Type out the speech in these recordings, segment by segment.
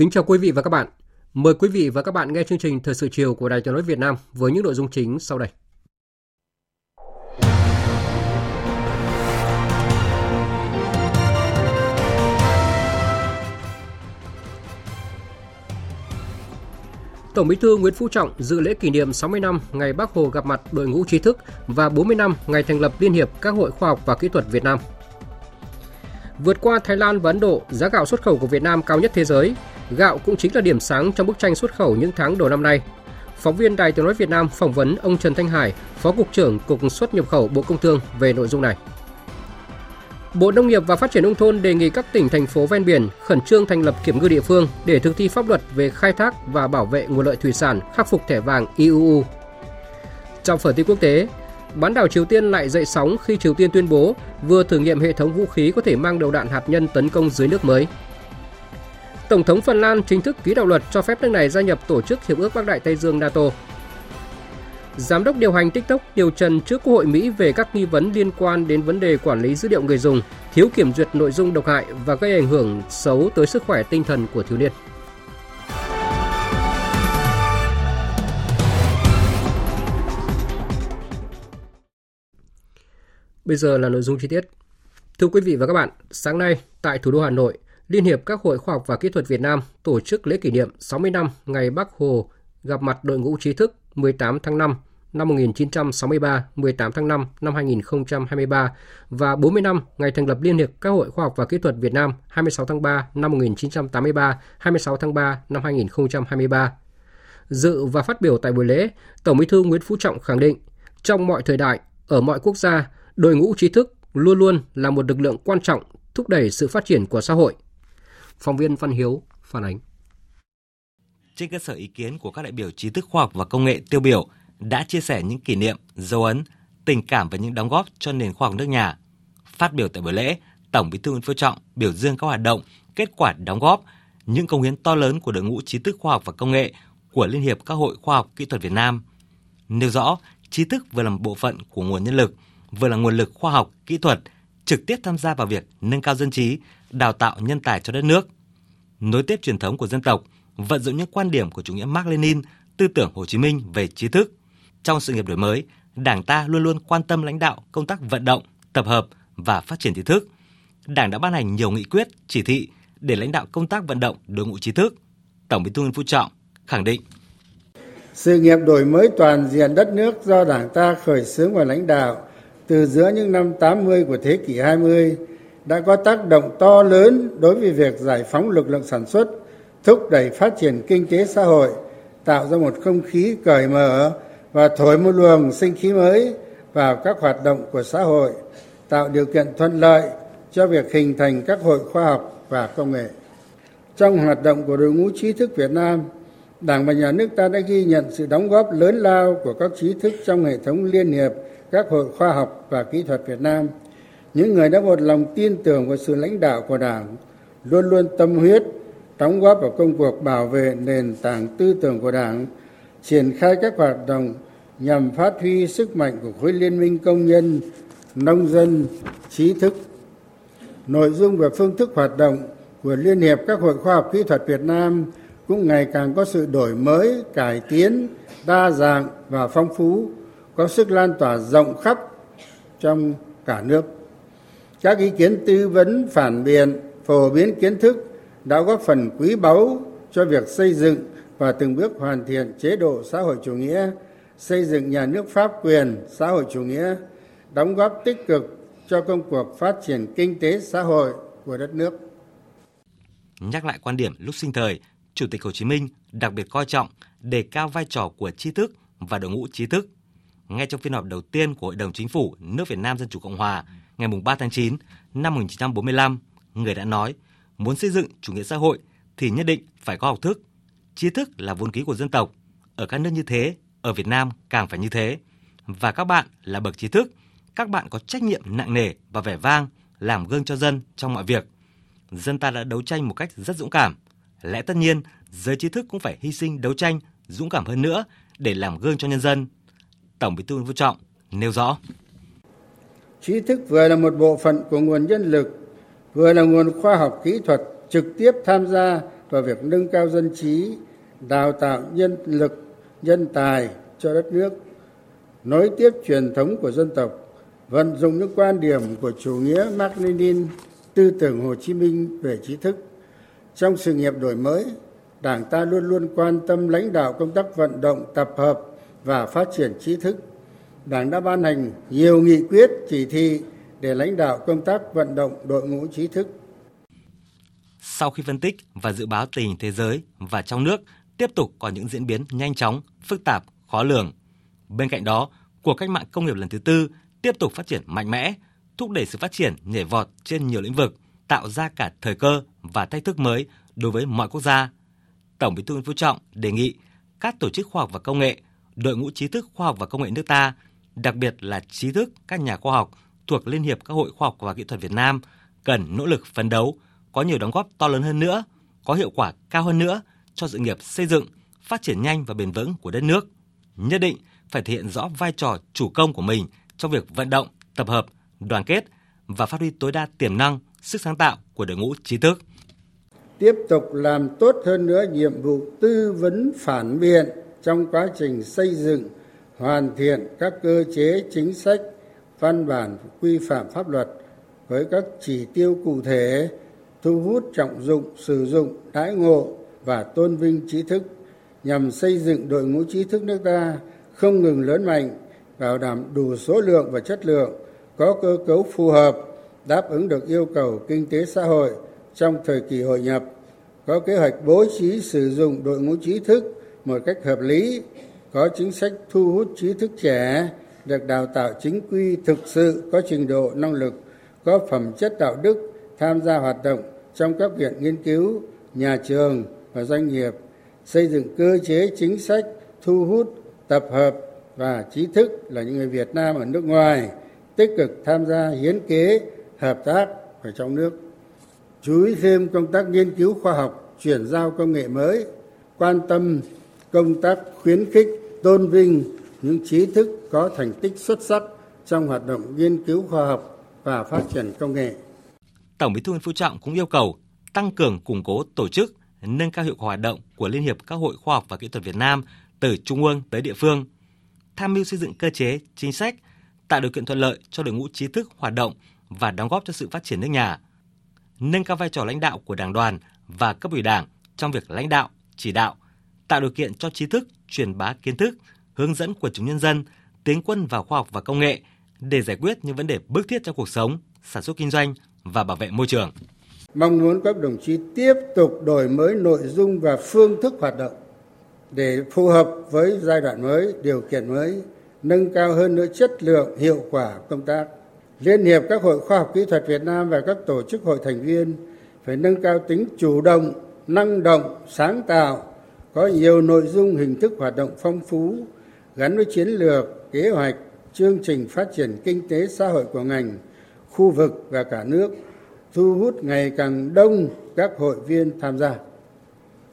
Kính chào quý vị và các bạn. Mời quý vị và các bạn nghe chương trình Thời sự chiều của Đài Tiếng nói Việt Nam với những nội dung chính sau đây. Tổng Bí thư Nguyễn Phú Trọng dự lễ kỷ niệm 60 năm ngày Bác Hồ gặp mặt đội ngũ trí thức và 40 năm ngày thành lập Liên hiệp các hội khoa học và kỹ thuật Việt Nam. Vượt qua Thái Lan và Ấn Độ, giá gạo xuất khẩu của Việt Nam cao nhất thế giới. Gạo cũng chính là điểm sáng trong bức tranh xuất khẩu những tháng đầu năm nay. Phóng viên Đài Tiếng nói Việt Nam phỏng vấn ông Trần Thanh Hải, Phó cục trưởng Cục xuất nhập khẩu Bộ Công Thương về nội dung này. Bộ Nông nghiệp và Phát triển nông thôn đề nghị các tỉnh thành phố ven biển khẩn trương thành lập kiểm ngư địa phương để thực thi pháp luật về khai thác và bảo vệ nguồn lợi thủy sản, khắc phục thẻ vàng IUU. Trong phần tin quốc tế, bán đảo Triều Tiên lại dậy sóng khi Triều Tiên tuyên bố vừa thử nghiệm hệ thống vũ khí có thể mang đầu đạn hạt nhân tấn công dưới nước mới. Tổng thống Phần Lan chính thức ký đạo luật cho phép nước này gia nhập tổ chức Hiệp ước Bắc Đại Tây Dương NATO. Giám đốc điều hành TikTok điều trần trước Quốc hội Mỹ về các nghi vấn liên quan đến vấn đề quản lý dữ liệu người dùng, thiếu kiểm duyệt nội dung độc hại và gây ảnh hưởng xấu tới sức khỏe tinh thần của thiếu niên. Bây giờ là nội dung chi tiết. Thưa quý vị và các bạn, sáng nay tại thủ đô Hà Nội, Liên hiệp các hội khoa học và kỹ thuật Việt Nam tổ chức lễ kỷ niệm 60 năm ngày Bắc Hồ gặp mặt đội ngũ trí thức 18 tháng 5 năm 1963, 18 tháng 5 năm 2023 và 40 năm ngày thành lập Liên hiệp các hội khoa học và kỹ thuật Việt Nam 26 tháng 3 năm 1983, 26 tháng 3 năm 2023. Dự và phát biểu tại buổi lễ, Tổng Bí thư Nguyễn Phú Trọng khẳng định, trong mọi thời đại, ở mọi quốc gia, đội ngũ trí thức luôn luôn là một lực lượng quan trọng thúc đẩy sự phát triển của xã hội. Phóng viên Văn Hiếu phản ánh. Trên cơ sở ý kiến của các đại biểu trí thức khoa học và công nghệ tiêu biểu đã chia sẻ những kỷ niệm, dấu ấn, tình cảm và những đóng góp cho nền khoa học nước nhà. Phát biểu tại buổi lễ, Tổng Bí thư Nguyễn Phú Trọng biểu dương các hoạt động, kết quả đóng góp, những công hiến to lớn của đội ngũ trí thức khoa học và công nghệ của Liên hiệp các hội khoa học kỹ thuật Việt Nam. Nêu rõ, trí thức vừa là một bộ phận của nguồn nhân lực, vừa là nguồn lực khoa học, kỹ thuật, trực tiếp tham gia vào việc nâng cao dân trí, đào tạo nhân tài cho đất nước. Nối tiếp truyền thống của dân tộc, vận dụng những quan điểm của chủ nghĩa Mark Lenin, tư tưởng Hồ Chí Minh về trí thức. Trong sự nghiệp đổi mới, Đảng ta luôn luôn quan tâm lãnh đạo công tác vận động, tập hợp và phát triển trí thức. Đảng đã ban hành nhiều nghị quyết, chỉ thị để lãnh đạo công tác vận động đội ngũ trí thức. Tổng Bí thư Nguyễn Phú Trọng khẳng định sự nghiệp đổi mới toàn diện đất nước do Đảng ta khởi xướng và lãnh đạo từ giữa những năm 80 của thế kỷ 20 đã có tác động to lớn đối với việc giải phóng lực lượng sản xuất, thúc đẩy phát triển kinh tế xã hội, tạo ra một không khí cởi mở và thổi một luồng sinh khí mới vào các hoạt động của xã hội, tạo điều kiện thuận lợi cho việc hình thành các hội khoa học và công nghệ. Trong hoạt động của đội ngũ trí thức Việt Nam, Đảng và Nhà nước ta đã ghi nhận sự đóng góp lớn lao của các trí thức trong hệ thống liên hiệp các hội khoa học và kỹ thuật Việt Nam, những người đã một lòng tin tưởng vào sự lãnh đạo của Đảng, luôn luôn tâm huyết, đóng góp vào công cuộc bảo vệ nền tảng tư tưởng của Đảng, triển khai các hoạt động nhằm phát huy sức mạnh của khối liên minh công nhân, nông dân, trí thức. Nội dung và phương thức hoạt động của Liên hiệp các hội khoa học kỹ thuật Việt Nam cũng ngày càng có sự đổi mới, cải tiến, đa dạng và phong phú, có sức lan tỏa rộng khắp trong cả nước. Các ý kiến tư vấn, phản biện, phổ biến kiến thức đã góp phần quý báu cho việc xây dựng và từng bước hoàn thiện chế độ xã hội chủ nghĩa, xây dựng nhà nước pháp quyền xã hội chủ nghĩa, đóng góp tích cực cho công cuộc phát triển kinh tế xã hội của đất nước. Nhắc lại quan điểm lúc sinh thời, Chủ tịch Hồ Chí Minh đặc biệt coi trọng đề cao vai trò của trí thức và đội ngũ trí thức. Ngay trong phiên họp đầu tiên của Hội đồng Chính phủ nước Việt Nam Dân Chủ Cộng Hòa ngày 3 tháng 9 năm 1945, người đã nói, muốn xây dựng chủ nghĩa xã hội thì nhất định phải có học thức. Trí thức là vốn quý của dân tộc. Ở các nước như thế, ở Việt Nam càng phải như thế. Và các bạn là bậc trí thức, các bạn có trách nhiệm nặng nề và vẻ vang làm gương cho dân trong mọi việc. Dân ta đã đấu tranh một cách rất dũng cảm. Lẽ tất nhiên, giới trí thức cũng phải hy sinh đấu tranh dũng cảm hơn nữa để làm gương cho nhân dân. Tổng Bí thư Nguyễn Phú Trọng nêu rõ: Trí thức vừa là một bộ phận của nguồn nhân lực, vừa là nguồn khoa học kỹ thuật trực tiếp tham gia vào việc nâng cao dân trí, đào tạo nhân lực, nhân tài cho đất nước, nối tiếp truyền thống của dân tộc, vận dụng những quan điểm của chủ nghĩa Mark Lenin, tư tưởng Hồ Chí Minh về trí thức. Trong sự nghiệp đổi mới, Đảng ta luôn luôn quan tâm lãnh đạo công tác vận động, tập hợp và phát triển trí thức. Đảng đã ban hành nhiều nghị quyết, chỉ thị để lãnh đạo công tác vận động đội ngũ trí thức. Sau khi phân tích và dự báo tình hình thế giới và trong nước tiếp tục có những diễn biến nhanh chóng, phức tạp, khó lường. Bên cạnh đó, cuộc cách mạng công nghiệp lần thứ tư tiếp tục phát triển mạnh mẽ, thúc đẩy sự phát triển nhảy vọt trên nhiều lĩnh vực, tạo ra cả thời cơ và thách thức mới đối với mọi quốc gia. Tổng Bí thư Nguyễn Phú Trọng đề nghị các tổ chức khoa học và công nghệ, đội ngũ trí thức khoa học và công nghệ nước ta, đặc biệt là trí thức các nhà khoa học thuộc Liên hiệp các hội khoa học và kỹ thuật Việt Nam cần nỗ lực phấn đấu, có nhiều đóng góp to lớn hơn nữa, có hiệu quả cao hơn nữa cho sự nghiệp xây dựng, phát triển nhanh và bền vững của đất nước. Nhất định phải thể hiện rõ vai trò chủ công của mình trong việc vận động, tập hợp, đoàn kết và phát huy tối đa tiềm năng, sức sáng tạo của đội ngũ trí thức. Tiếp tục làm tốt hơn nữa nhiệm vụ tư vấn phản biện trong quá trình xây dựng, hoàn thiện các cơ chế chính sách, văn bản quy phạm pháp luật với các chỉ tiêu cụ thể thu hút trọng dụng sử dụng đãi ngộ và tôn vinh trí thức nhằm xây dựng đội ngũ trí thức nước ta không ngừng lớn mạnh bảo đảm đủ số lượng và chất lượng có cơ cấu phù hợp đáp ứng được yêu cầu kinh tế xã hội trong thời kỳ hội nhập có kế hoạch bố trí sử dụng đội ngũ trí thức một cách hợp lý có chính sách thu hút trí thức trẻ, được đào tạo chính quy thực sự, có trình độ, năng lực, có phẩm chất đạo đức, tham gia hoạt động trong các viện nghiên cứu, nhà trường và doanh nghiệp, xây dựng cơ chế chính sách thu hút, tập hợp và trí thức là những người Việt Nam ở nước ngoài tích cực tham gia hiến kế, hợp tác ở trong nước. Chú ý thêm công tác nghiên cứu khoa học, chuyển giao công nghệ mới, quan tâm công tác khuyến khích tôn vinh những trí thức có thành tích xuất sắc trong hoạt động nghiên cứu khoa học và phát triển công nghệ. Tổng Bí thư Nguyễn Phú Trọng cũng yêu cầu tăng cường củng cố tổ chức, nâng cao hiệu quả hoạt động của Liên hiệp các hội khoa học và kỹ thuật Việt Nam từ trung ương tới địa phương, tham mưu xây dựng cơ chế, chính sách, tạo điều kiện thuận lợi cho đội ngũ trí thức hoạt động và đóng góp cho sự phát triển nước nhà. Nâng cao vai trò lãnh đạo của Đảng đoàn và cấp ủy Đảng trong việc lãnh đạo, chỉ đạo, tạo điều kiện cho trí thức truyền bá kiến thức, hướng dẫn quần chúng nhân dân tiến quân vào khoa học và công nghệ để giải quyết những vấn đề bức thiết trong cuộc sống, sản xuất kinh doanh và bảo vệ môi trường. Mong muốn các đồng chí tiếp tục đổi mới nội dung và phương thức hoạt động để phù hợp với giai đoạn mới, điều kiện mới, nâng cao hơn nữa chất lượng, hiệu quả công tác. Liên hiệp các hội khoa học kỹ thuật Việt Nam và các tổ chức hội thành viên phải nâng cao tính chủ động, năng động, sáng tạo, có nhiều nội dung hình thức hoạt động phong phú, gắn với chiến lược, kế hoạch, chương trình phát triển kinh tế xã hội của ngành, khu vực và cả nước, thu hút ngày càng đông các hội viên tham gia.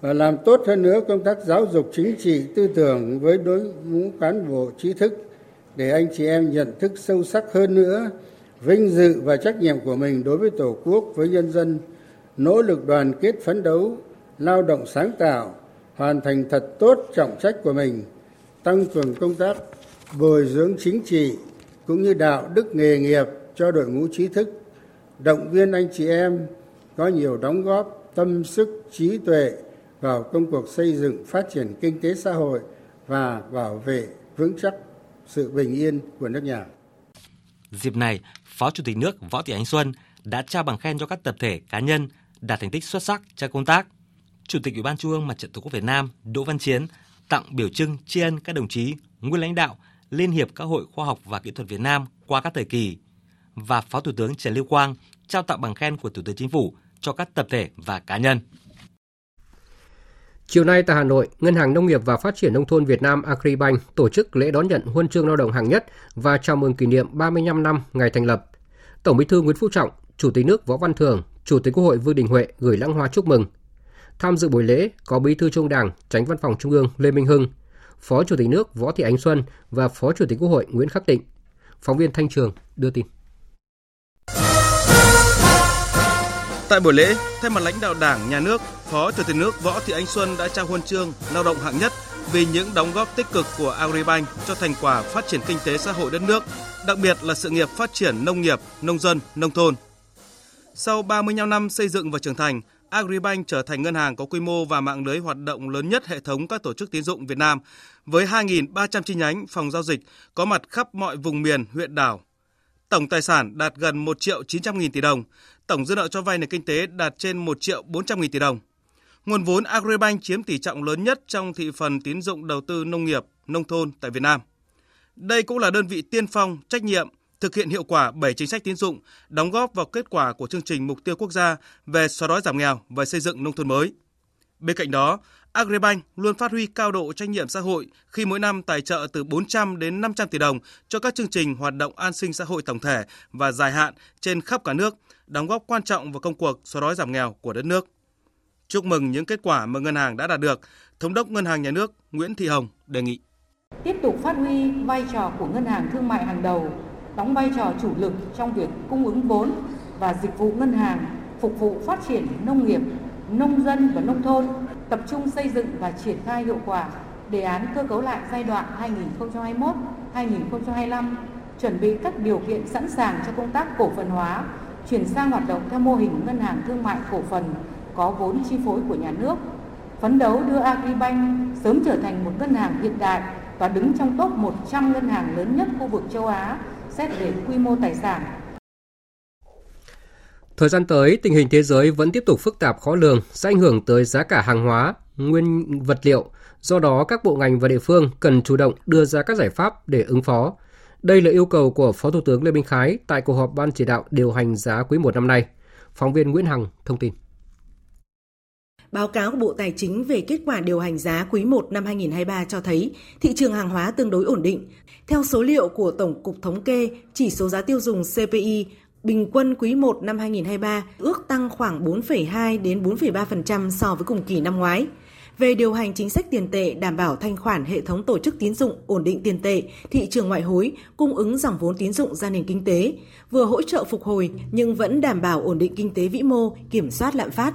Và làm tốt hơn nữa công tác giáo dục chính trị tư tưởng với đối ngũ cán bộ trí thức để anh chị em nhận thức sâu sắc hơn nữa vinh dự và trách nhiệm của mình đối với tổ quốc với nhân dân nỗ lực đoàn kết phấn đấu lao động sáng tạo hoàn thành thật tốt trọng trách của mình tăng cường công tác bồi dưỡng chính trị cũng như đạo đức nghề nghiệp cho đội ngũ trí thức động viên anh chị em có nhiều đóng góp tâm sức trí tuệ vào công cuộc xây dựng phát triển kinh tế xã hội và bảo vệ vững chắc sự bình yên của nước nhà. Dịp này, Phó Chủ tịch nước Võ Thị Ánh Xuân đã trao bằng khen cho các tập thể cá nhân đạt thành tích xuất sắc trong công tác. Chủ tịch Ủy ban Trung ương Mặt trận Tổ quốc Việt Nam Đỗ Văn Chiến tặng biểu trưng tri ân các đồng chí nguyên lãnh đạo Liên hiệp các hội khoa học và kỹ thuật Việt Nam qua các thời kỳ và Phó Thủ tướng Trần Lưu Quang trao tặng bằng khen của Thủ tướng Chính phủ cho các tập thể và cá nhân. Chiều nay tại Hà Nội, Ngân hàng Nông nghiệp và Phát triển Nông thôn Việt Nam Agribank tổ chức lễ đón nhận huân chương lao động hạng nhất và chào mừng kỷ niệm 35 năm ngày thành lập. Tổng bí thư Nguyễn Phú Trọng, Chủ tịch nước Võ Văn Thưởng, Chủ tịch Quốc hội Vương Đình Huệ gửi lãng hoa chúc mừng. Tham dự buổi lễ có Bí thư Trung Đảng, Tránh Văn phòng Trung ương Lê Minh Hưng, Phó Chủ tịch nước Võ Thị Ánh Xuân và Phó Chủ tịch Quốc hội Nguyễn Khắc Định. Phóng viên Thanh Trường đưa tin. Tại buổi lễ, thay mặt lãnh đạo Đảng, Nhà nước, Phó Chủ tịch nước Võ Thị Ánh Xuân đã trao huân chương lao động hạng nhất vì những đóng góp tích cực của Agribank cho thành quả phát triển kinh tế xã hội đất nước, đặc biệt là sự nghiệp phát triển nông nghiệp, nông dân, nông thôn. Sau 35 năm xây dựng và trưởng thành, Agribank trở thành ngân hàng có quy mô và mạng lưới hoạt động lớn nhất hệ thống các tổ chức tín dụng Việt Nam với 2.300 chi nhánh phòng giao dịch có mặt khắp mọi vùng miền, huyện đảo. Tổng tài sản đạt gần 1 triệu 900 nghìn tỷ đồng, tổng dư nợ cho vay nền kinh tế đạt trên 1 triệu 400 nghìn tỷ đồng. Nguồn vốn Agribank chiếm tỷ trọng lớn nhất trong thị phần tín dụng đầu tư nông nghiệp, nông thôn tại Việt Nam. Đây cũng là đơn vị tiên phong, trách nhiệm, thực hiện hiệu quả 7 chính sách tín dụng, đóng góp vào kết quả của chương trình mục tiêu quốc gia về xóa đói giảm nghèo và xây dựng nông thôn mới. Bên cạnh đó, Agribank luôn phát huy cao độ trách nhiệm xã hội khi mỗi năm tài trợ từ 400 đến 500 tỷ đồng cho các chương trình hoạt động an sinh xã hội tổng thể và dài hạn trên khắp cả nước, đóng góp quan trọng vào công cuộc xóa đói giảm nghèo của đất nước. Chúc mừng những kết quả mà ngân hàng đã đạt được, Thống đốc Ngân hàng Nhà nước Nguyễn Thị Hồng đề nghị. Tiếp tục phát huy vai trò của ngân hàng thương mại hàng đầu, đóng vai trò chủ lực trong việc cung ứng vốn và dịch vụ ngân hàng phục vụ phát triển nông nghiệp, nông dân và nông thôn, tập trung xây dựng và triển khai hiệu quả đề án cơ cấu lại giai đoạn 2021-2025, chuẩn bị các điều kiện sẵn sàng cho công tác cổ phần hóa, chuyển sang hoạt động theo mô hình ngân hàng thương mại cổ phần có vốn chi phối của nhà nước, phấn đấu đưa Agribank sớm trở thành một ngân hàng hiện đại và đứng trong top 100 ngân hàng lớn nhất khu vực châu Á xét về quy mô tài sản. Thời gian tới, tình hình thế giới vẫn tiếp tục phức tạp khó lường, sẽ ảnh hưởng tới giá cả hàng hóa, nguyên vật liệu. Do đó, các bộ ngành và địa phương cần chủ động đưa ra các giải pháp để ứng phó. Đây là yêu cầu của Phó Thủ tướng Lê Minh Khái tại cuộc họp Ban chỉ đạo điều hành giá quý 1 năm nay. Phóng viên Nguyễn Hằng thông tin. Báo cáo của Bộ Tài chính về kết quả điều hành giá quý 1 năm 2023 cho thấy thị trường hàng hóa tương đối ổn định. Theo số liệu của Tổng cục Thống kê, chỉ số giá tiêu dùng CPI bình quân quý 1 năm 2023 ước tăng khoảng 4,2 đến 4,3% so với cùng kỳ năm ngoái. Về điều hành chính sách tiền tệ đảm bảo thanh khoản hệ thống tổ chức tín dụng, ổn định tiền tệ, thị trường ngoại hối, cung ứng dòng vốn tín dụng ra nền kinh tế, vừa hỗ trợ phục hồi nhưng vẫn đảm bảo ổn định kinh tế vĩ mô, kiểm soát lạm phát.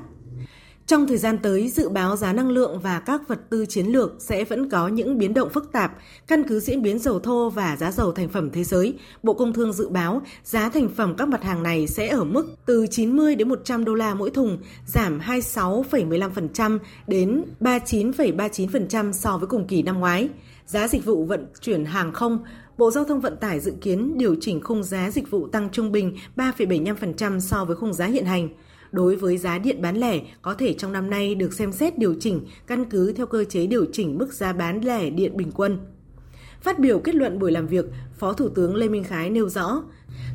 Trong thời gian tới, dự báo giá năng lượng và các vật tư chiến lược sẽ vẫn có những biến động phức tạp. Căn cứ diễn biến dầu thô và giá dầu thành phẩm thế giới, Bộ Công Thương dự báo giá thành phẩm các mặt hàng này sẽ ở mức từ 90 đến 100 đô la mỗi thùng, giảm 26,15% đến 39,39% so với cùng kỳ năm ngoái. Giá dịch vụ vận chuyển hàng không Bộ Giao thông Vận tải dự kiến điều chỉnh khung giá dịch vụ tăng trung bình 3,75% so với khung giá hiện hành đối với giá điện bán lẻ có thể trong năm nay được xem xét điều chỉnh căn cứ theo cơ chế điều chỉnh mức giá bán lẻ điện bình quân. Phát biểu kết luận buổi làm việc, Phó Thủ tướng Lê Minh Khái nêu rõ,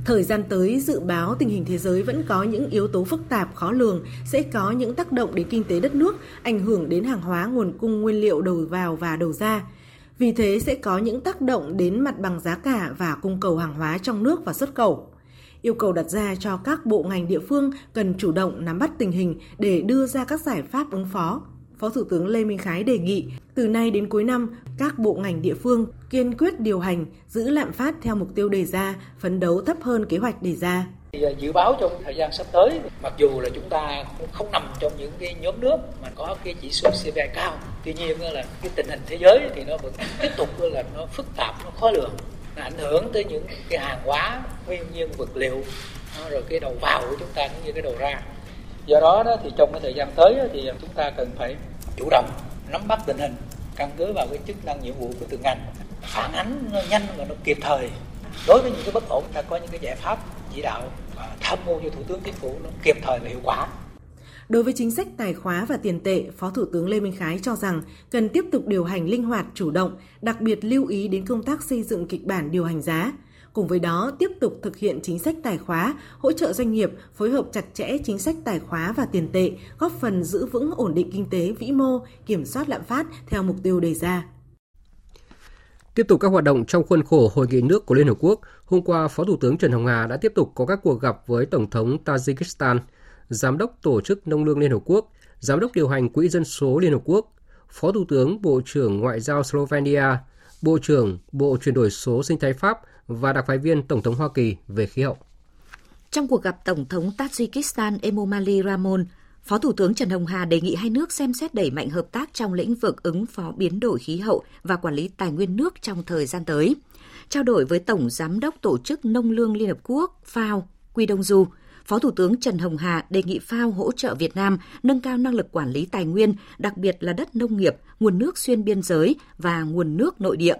thời gian tới dự báo tình hình thế giới vẫn có những yếu tố phức tạp khó lường, sẽ có những tác động đến kinh tế đất nước, ảnh hưởng đến hàng hóa nguồn cung nguyên liệu đầu vào và đầu ra. Vì thế sẽ có những tác động đến mặt bằng giá cả và cung cầu hàng hóa trong nước và xuất khẩu yêu cầu đặt ra cho các bộ ngành địa phương cần chủ động nắm bắt tình hình để đưa ra các giải pháp ứng phó. Phó Thủ tướng Lê Minh Khái đề nghị từ nay đến cuối năm, các bộ ngành địa phương kiên quyết điều hành, giữ lạm phát theo mục tiêu đề ra, phấn đấu thấp hơn kế hoạch đề ra. À, dự báo trong thời gian sắp tới, mặc dù là chúng ta không nằm trong những cái nhóm nước mà có cái chỉ số CPI cao, tuy nhiên là cái tình hình thế giới thì nó vẫn tiếp tục là nó phức tạp, nó khó lường nó ảnh hưởng tới những cái hàng hóa nguyên nhiên vật liệu rồi cái đầu vào của chúng ta cũng như cái đầu ra. Do đó, đó thì trong cái thời gian tới thì chúng ta cần phải chủ động nắm bắt tình hình căn cứ vào cái chức năng nhiệm vụ của từng ngành phản ánh nó nhanh và nó kịp thời. Đối với những cái bất ổn ta có những cái giải pháp chỉ đạo và tham mưu cho thủ tướng chính phủ nó kịp thời và hiệu quả. Đối với chính sách tài khóa và tiền tệ, Phó Thủ tướng Lê Minh Khái cho rằng cần tiếp tục điều hành linh hoạt, chủ động, đặc biệt lưu ý đến công tác xây dựng kịch bản điều hành giá. Cùng với đó, tiếp tục thực hiện chính sách tài khóa, hỗ trợ doanh nghiệp, phối hợp chặt chẽ chính sách tài khóa và tiền tệ, góp phần giữ vững ổn định kinh tế vĩ mô, kiểm soát lạm phát theo mục tiêu đề ra. Tiếp tục các hoạt động trong khuôn khổ Hội nghị nước của Liên Hợp Quốc, hôm qua Phó Thủ tướng Trần Hồng Hà đã tiếp tục có các cuộc gặp với Tổng thống Tajikistan, Giám đốc Tổ chức Nông lương Liên Hợp Quốc, Giám đốc điều hành Quỹ Dân số Liên Hợp Quốc, Phó Thủ tướng Bộ trưởng Ngoại giao Slovenia, Bộ trưởng Bộ chuyển đổi số sinh thái Pháp và đặc phái viên Tổng thống Hoa Kỳ về khí hậu. Trong cuộc gặp Tổng thống Tajikistan Emomali Ramon, Phó Thủ tướng Trần Hồng Hà đề nghị hai nước xem xét đẩy mạnh hợp tác trong lĩnh vực ứng phó biến đổi khí hậu và quản lý tài nguyên nước trong thời gian tới. Trao đổi với Tổng Giám đốc Tổ chức Nông lương Liên Hợp Quốc FAO, Quy Đông Du, Phó Thủ tướng Trần Hồng Hà đề nghị FAO hỗ trợ Việt Nam nâng cao năng lực quản lý tài nguyên, đặc biệt là đất nông nghiệp, nguồn nước xuyên biên giới và nguồn nước nội địa.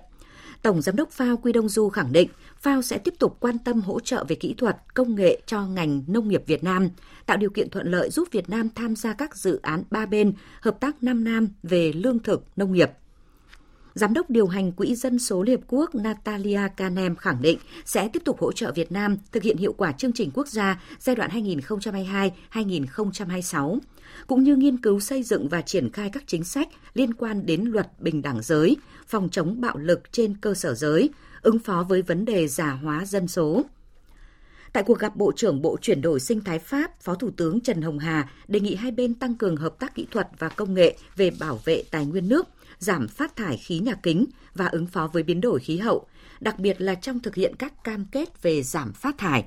Tổng Giám đốc FAO Quy Đông Du khẳng định FAO sẽ tiếp tục quan tâm hỗ trợ về kỹ thuật, công nghệ cho ngành nông nghiệp Việt Nam, tạo điều kiện thuận lợi giúp Việt Nam tham gia các dự án ba bên, hợp tác Nam Nam về lương thực, nông nghiệp. Giám đốc điều hành Quỹ Dân số Liên Hợp Quốc Natalia Kanem khẳng định sẽ tiếp tục hỗ trợ Việt Nam thực hiện hiệu quả chương trình quốc gia giai đoạn 2022-2026, cũng như nghiên cứu xây dựng và triển khai các chính sách liên quan đến luật bình đẳng giới, phòng chống bạo lực trên cơ sở giới, ứng phó với vấn đề giả hóa dân số. Tại cuộc gặp Bộ trưởng Bộ chuyển đổi sinh thái Pháp, Phó Thủ tướng Trần Hồng Hà đề nghị hai bên tăng cường hợp tác kỹ thuật và công nghệ về bảo vệ tài nguyên nước, giảm phát thải khí nhà kính và ứng phó với biến đổi khí hậu, đặc biệt là trong thực hiện các cam kết về giảm phát thải.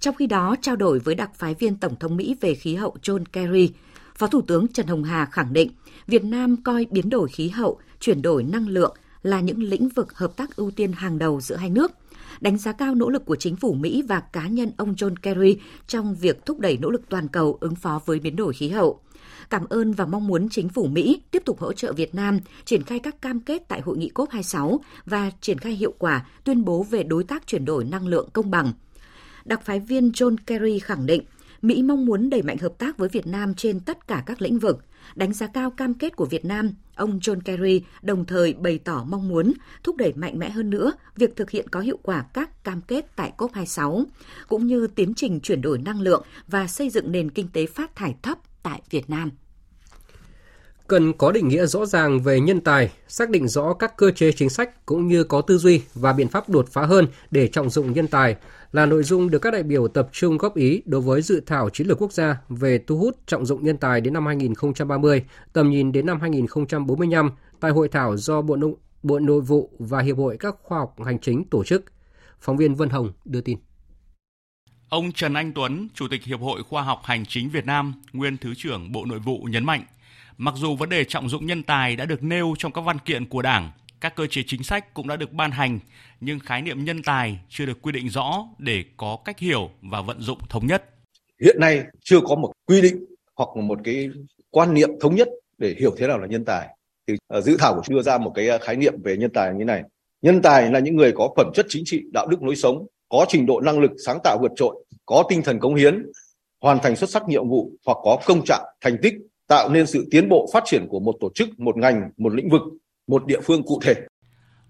Trong khi đó, trao đổi với đặc phái viên Tổng thống Mỹ về khí hậu John Kerry, Phó Thủ tướng Trần Hồng Hà khẳng định Việt Nam coi biến đổi khí hậu, chuyển đổi năng lượng là những lĩnh vực hợp tác ưu tiên hàng đầu giữa hai nước, đánh giá cao nỗ lực của chính phủ Mỹ và cá nhân ông John Kerry trong việc thúc đẩy nỗ lực toàn cầu ứng phó với biến đổi khí hậu cảm ơn và mong muốn chính phủ Mỹ tiếp tục hỗ trợ Việt Nam triển khai các cam kết tại hội nghị COP26 và triển khai hiệu quả tuyên bố về đối tác chuyển đổi năng lượng công bằng. Đặc phái viên John Kerry khẳng định Mỹ mong muốn đẩy mạnh hợp tác với Việt Nam trên tất cả các lĩnh vực. Đánh giá cao cam kết của Việt Nam, ông John Kerry đồng thời bày tỏ mong muốn thúc đẩy mạnh mẽ hơn nữa việc thực hiện có hiệu quả các cam kết tại COP26, cũng như tiến trình chuyển đổi năng lượng và xây dựng nền kinh tế phát thải thấp tại Việt Nam. Cần có định nghĩa rõ ràng về nhân tài, xác định rõ các cơ chế chính sách cũng như có tư duy và biện pháp đột phá hơn để trọng dụng nhân tài là nội dung được các đại biểu tập trung góp ý đối với dự thảo chiến lược quốc gia về thu hút trọng dụng nhân tài đến năm 2030, tầm nhìn đến năm 2045 tại hội thảo do Bộ Nội, Bộ Nội vụ và Hiệp hội các khoa học hành chính tổ chức. Phóng viên Vân Hồng đưa tin. Ông Trần Anh Tuấn, Chủ tịch Hiệp hội Khoa học Hành chính Việt Nam, nguyên Thứ trưởng Bộ Nội vụ nhấn mạnh, mặc dù vấn đề trọng dụng nhân tài đã được nêu trong các văn kiện của Đảng, các cơ chế chính sách cũng đã được ban hành, nhưng khái niệm nhân tài chưa được quy định rõ để có cách hiểu và vận dụng thống nhất. Hiện nay chưa có một quy định hoặc một cái quan niệm thống nhất để hiểu thế nào là nhân tài. Thì ờ, dự thảo của đưa ra một cái ờ, khái niệm về nhân tài như này. Nhân tài là những người có phẩm chất chính trị, đạo đức lối sống, có trình độ năng lực sáng tạo vượt trội, có tinh thần cống hiến, hoàn thành xuất sắc nhiệm vụ hoặc có công trạng, thành tích, tạo nên sự tiến bộ phát triển của một tổ chức, một ngành, một lĩnh vực, một địa phương cụ thể.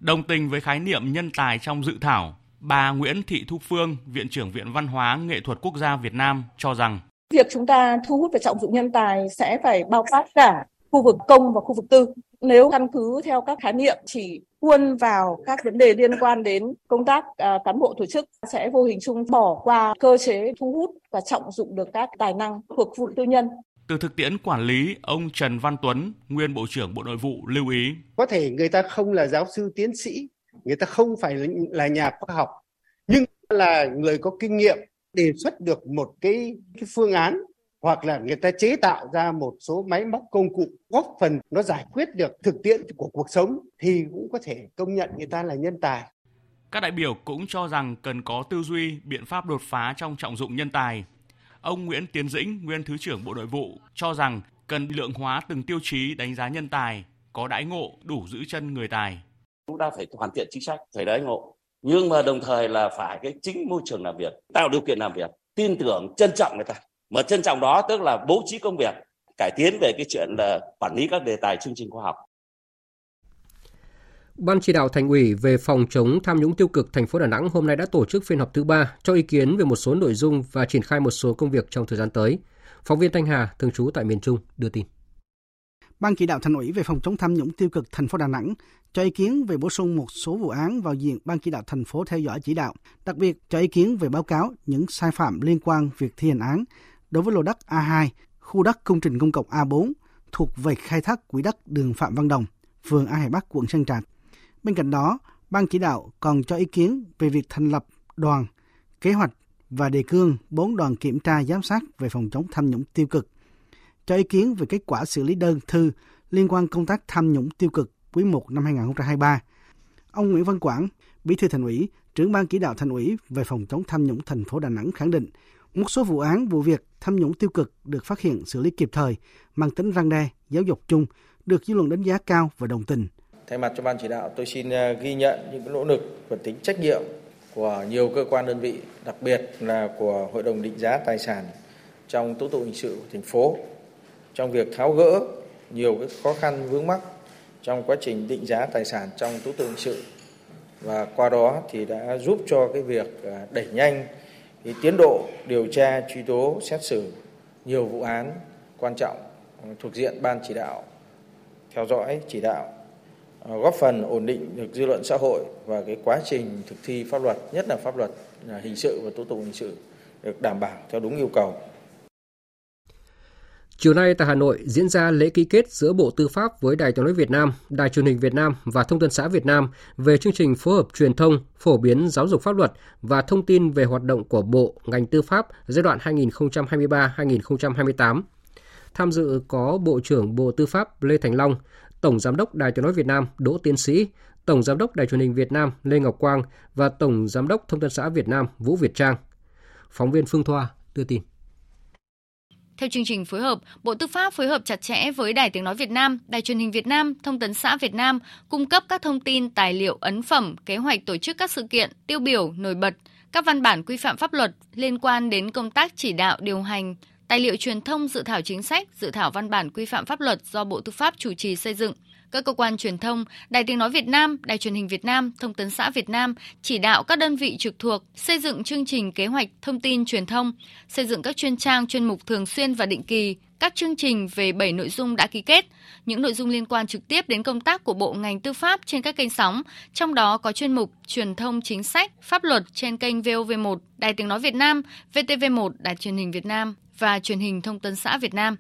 Đồng tình với khái niệm nhân tài trong dự thảo, bà Nguyễn Thị Thu Phương, Viện trưởng Viện Văn hóa Nghệ thuật Quốc gia Việt Nam cho rằng Việc chúng ta thu hút và trọng dụng nhân tài sẽ phải bao quát cả khu vực công và khu vực tư. Nếu căn cứ theo các khái niệm chỉ huân vào các vấn đề liên quan đến công tác à, cán bộ tổ chức sẽ vô hình chung bỏ qua cơ chế thu hút và trọng dụng được các tài năng thuộc khu vực tư nhân. Từ thực tiễn quản lý, ông Trần Văn Tuấn, nguyên Bộ trưởng Bộ Nội vụ lưu ý. Có thể người ta không là giáo sư tiến sĩ, người ta không phải là nhà khoa học, nhưng là người có kinh nghiệm đề xuất được một cái, cái phương án hoặc là người ta chế tạo ra một số máy móc công cụ góp phần nó giải quyết được thực tiễn của cuộc sống thì cũng có thể công nhận người ta là nhân tài. Các đại biểu cũng cho rằng cần có tư duy, biện pháp đột phá trong trọng dụng nhân tài. Ông Nguyễn Tiến Dĩnh, nguyên Thứ trưởng Bộ Nội vụ, cho rằng cần lượng hóa từng tiêu chí đánh giá nhân tài, có đãi ngộ đủ giữ chân người tài. Chúng ta phải hoàn thiện chính sách, phải đãi ngộ nhưng mà đồng thời là phải cái chính môi trường làm việc tạo điều kiện làm việc tin tưởng trân trọng người ta mà trân trọng đó tức là bố trí công việc cải tiến về cái chuyện là quản lý các đề tài chương trình khoa học Ban chỉ đạo thành ủy về phòng chống tham nhũng tiêu cực thành phố Đà Nẵng hôm nay đã tổ chức phiên họp thứ ba cho ý kiến về một số nội dung và triển khai một số công việc trong thời gian tới. Phóng viên Thanh Hà, thường trú tại miền Trung, đưa tin. Ban chỉ đạo thành ủy về phòng chống tham nhũng tiêu cực thành phố Đà Nẵng cho ý kiến về bổ sung một số vụ án vào diện Ban chỉ đạo thành phố theo dõi chỉ đạo, đặc biệt cho ý kiến về báo cáo những sai phạm liên quan việc thi hành án đối với lô đất A2, khu đất công trình công cộng A4 thuộc về khai thác quỹ đất đường Phạm Văn Đồng, phường A Hải Bắc, quận Sơn Trà. Bên cạnh đó, Ban chỉ đạo còn cho ý kiến về việc thành lập đoàn, kế hoạch và đề cương 4 đoàn kiểm tra giám sát về phòng chống tham nhũng tiêu cực. Cho ý kiến về kết quả xử lý đơn thư liên quan công tác tham nhũng tiêu cực quý 1 năm 2023. Ông Nguyễn Văn Quảng, Bí thư Thành ủy, trưởng ban chỉ đạo Thành ủy về phòng chống tham nhũng thành phố Đà Nẵng khẳng định, một số vụ án vụ việc tham nhũng tiêu cực được phát hiện xử lý kịp thời, mang tính răng đe, giáo dục chung, được dư luận đánh giá cao và đồng tình. Thay mặt cho ban chỉ đạo, tôi xin à, ghi nhận những nỗ lực và tính trách nhiệm của nhiều cơ quan đơn vị, đặc biệt là của Hội đồng định giá tài sản trong tố tụng hình sự của thành phố trong việc tháo gỡ nhiều cái khó khăn vướng mắc trong quá trình định giá tài sản trong tố tụng hình sự và qua đó thì đã giúp cho cái việc à, đẩy nhanh thì tiến độ điều tra, truy tố, xét xử nhiều vụ án quan trọng thuộc diện ban chỉ đạo, theo dõi, chỉ đạo ờ, góp phần ổn định được dư luận xã hội và cái quá trình thực thi pháp luật, nhất là pháp luật hình sự và tố tụng hình sự được đảm bảo theo đúng yêu cầu. Chiều nay tại Hà Nội diễn ra lễ ký kết giữa Bộ Tư pháp với Đài Tiếng nói Việt Nam, Đài truyền hình Việt Nam và Thông tấn xã Việt Nam về chương trình phối hợp truyền thông, phổ biến giáo dục pháp luật và thông tin về hoạt động của Bộ, ngành tư pháp giai đoạn 2023-2028. Tham dự có Bộ trưởng Bộ Tư pháp Lê Thành Long, Tổng Giám đốc Đài Tiếng nói Việt Nam Đỗ Tiến Sĩ, Tổng Giám đốc Đài truyền hình Việt Nam Lê Ngọc Quang và Tổng Giám đốc Thông tấn xã Việt Nam Vũ Việt Trang. Phóng viên Phương Thoa đưa tin. Theo chương trình phối hợp, Bộ Tư pháp phối hợp chặt chẽ với Đài Tiếng Nói Việt Nam, Đài Truyền hình Việt Nam, Thông tấn xã Việt Nam, cung cấp các thông tin, tài liệu, ấn phẩm, kế hoạch tổ chức các sự kiện, tiêu biểu, nổi bật, các văn bản quy phạm pháp luật liên quan đến công tác chỉ đạo, điều hành, tài liệu truyền thông, dự thảo chính sách, dự thảo văn bản quy phạm pháp luật do Bộ Tư pháp chủ trì xây dựng – các cơ quan truyền thông, Đài Tiếng Nói Việt Nam, Đài Truyền hình Việt Nam, Thông tấn xã Việt Nam chỉ đạo các đơn vị trực thuộc xây dựng chương trình kế hoạch thông tin truyền thông, xây dựng các chuyên trang chuyên mục thường xuyên và định kỳ, các chương trình về 7 nội dung đã ký kết, những nội dung liên quan trực tiếp đến công tác của bộ ngành tư pháp trên các kênh sóng, trong đó có chuyên mục truyền thông chính sách, pháp luật trên kênh VOV1, Đài Tiếng Nói Việt Nam, VTV1, Đài Truyền hình Việt Nam và Truyền hình Thông tấn xã Việt Nam.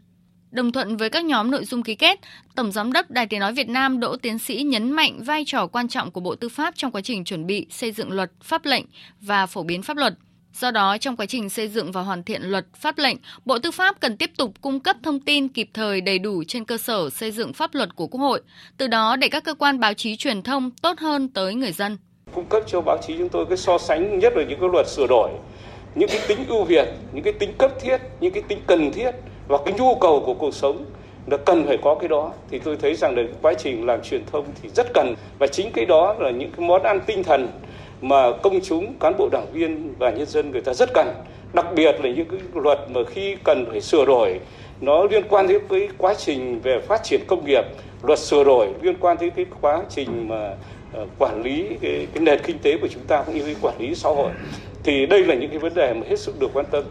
Đồng thuận với các nhóm nội dung ký kết, Tổng Giám đốc Đài Tiếng Nói Việt Nam Đỗ Tiến Sĩ nhấn mạnh vai trò quan trọng của Bộ Tư pháp trong quá trình chuẩn bị xây dựng luật, pháp lệnh và phổ biến pháp luật. Do đó, trong quá trình xây dựng và hoàn thiện luật, pháp lệnh, Bộ Tư pháp cần tiếp tục cung cấp thông tin kịp thời đầy đủ trên cơ sở xây dựng pháp luật của Quốc hội, từ đó để các cơ quan báo chí truyền thông tốt hơn tới người dân. Cung cấp cho báo chí chúng tôi cái so sánh nhất là những cái luật sửa đổi, những cái tính ưu việt, những cái tính cấp thiết, những cái tính cần thiết và cái nhu cầu của cuộc sống là cần phải có cái đó. Thì tôi thấy rằng là quá trình làm truyền thông thì rất cần. Và chính cái đó là những cái món ăn tinh thần mà công chúng cán bộ đảng viên và nhân dân người ta rất cần. Đặc biệt là những cái luật mà khi cần phải sửa đổi nó liên quan đến cái quá trình về phát triển công nghiệp. Luật sửa đổi liên quan đến cái quá trình mà ờ, quản lý cái, cái nền kinh tế của chúng ta cũng như cái quản lý xã hội. Thì đây là những cái vấn đề mà hết sức được quan tâm.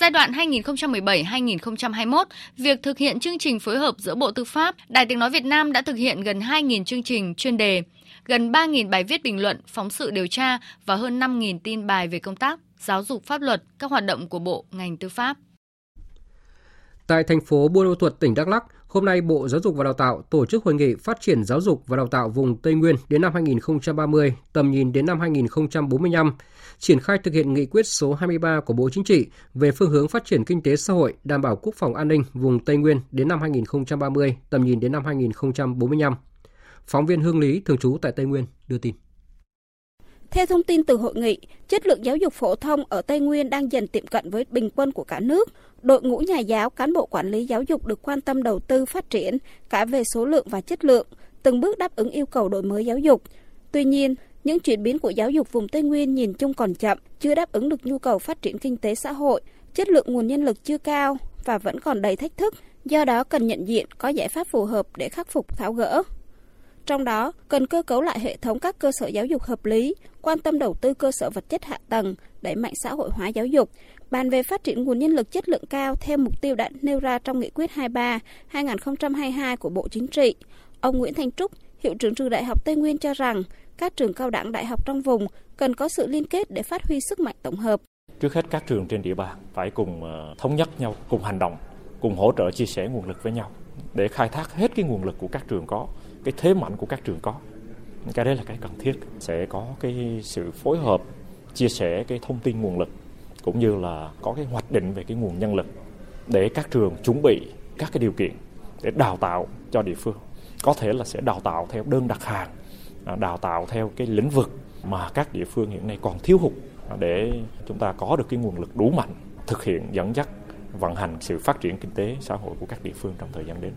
Giai đoạn 2017-2021, việc thực hiện chương trình phối hợp giữa Bộ Tư pháp, Đài Tiếng Nói Việt Nam đã thực hiện gần 2.000 chương trình chuyên đề, gần 3.000 bài viết bình luận, phóng sự điều tra và hơn 5.000 tin bài về công tác, giáo dục pháp luật, các hoạt động của Bộ, ngành tư pháp. Tại thành phố Buôn Ma Thuột, tỉnh Đắk Lắk, hôm nay Bộ Giáo dục và Đào tạo tổ chức hội nghị phát triển giáo dục và đào tạo vùng Tây Nguyên đến năm 2030, tầm nhìn đến năm 2045 triển khai thực hiện nghị quyết số 23 của Bộ Chính trị về phương hướng phát triển kinh tế xã hội, đảm bảo quốc phòng an ninh vùng Tây Nguyên đến năm 2030, tầm nhìn đến năm 2045. Phóng viên Hương Lý, thường trú tại Tây Nguyên, đưa tin. Theo thông tin từ hội nghị, chất lượng giáo dục phổ thông ở Tây Nguyên đang dần tiệm cận với bình quân của cả nước. Đội ngũ nhà giáo, cán bộ quản lý giáo dục được quan tâm đầu tư phát triển cả về số lượng và chất lượng, từng bước đáp ứng yêu cầu đổi mới giáo dục. Tuy nhiên, những chuyển biến của giáo dục vùng Tây Nguyên nhìn chung còn chậm, chưa đáp ứng được nhu cầu phát triển kinh tế xã hội, chất lượng nguồn nhân lực chưa cao và vẫn còn đầy thách thức, do đó cần nhận diện có giải pháp phù hợp để khắc phục tháo gỡ. Trong đó, cần cơ cấu lại hệ thống các cơ sở giáo dục hợp lý, quan tâm đầu tư cơ sở vật chất hạ tầng, đẩy mạnh xã hội hóa giáo dục, bàn về phát triển nguồn nhân lực chất lượng cao theo mục tiêu đã nêu ra trong nghị quyết 23-2022 của Bộ Chính trị. Ông Nguyễn Thanh Trúc, hiệu trưởng trường Đại học Tây Nguyên cho rằng các trường cao đẳng đại học trong vùng cần có sự liên kết để phát huy sức mạnh tổng hợp. Trước hết các trường trên địa bàn phải cùng ờ, thống nhất nhau, cùng hành động, cùng hỗ trợ chia sẻ nguồn lực với nhau để khai thác hết cái nguồn lực của các trường có, cái thế mạnh của các trường có. Cái đấy là cái cần thiết sẽ có cái sự phối hợp chia sẻ cái thông tin nguồn lực cũng như là có cái hoạch định về cái nguồn nhân lực để các trường chuẩn bị các cái điều kiện để đào tạo cho địa phương có thể là sẽ đào tạo theo đơn đặt hàng à, đào tạo theo cái lĩnh vực mà các địa phương hiện nay còn thiếu hụt à, để chúng ta có được cái nguồn lực đủ mạnh thực hiện dẫn dắt vận hành sự phát triển kinh tế xã hội của các địa phương trong thời gian đến.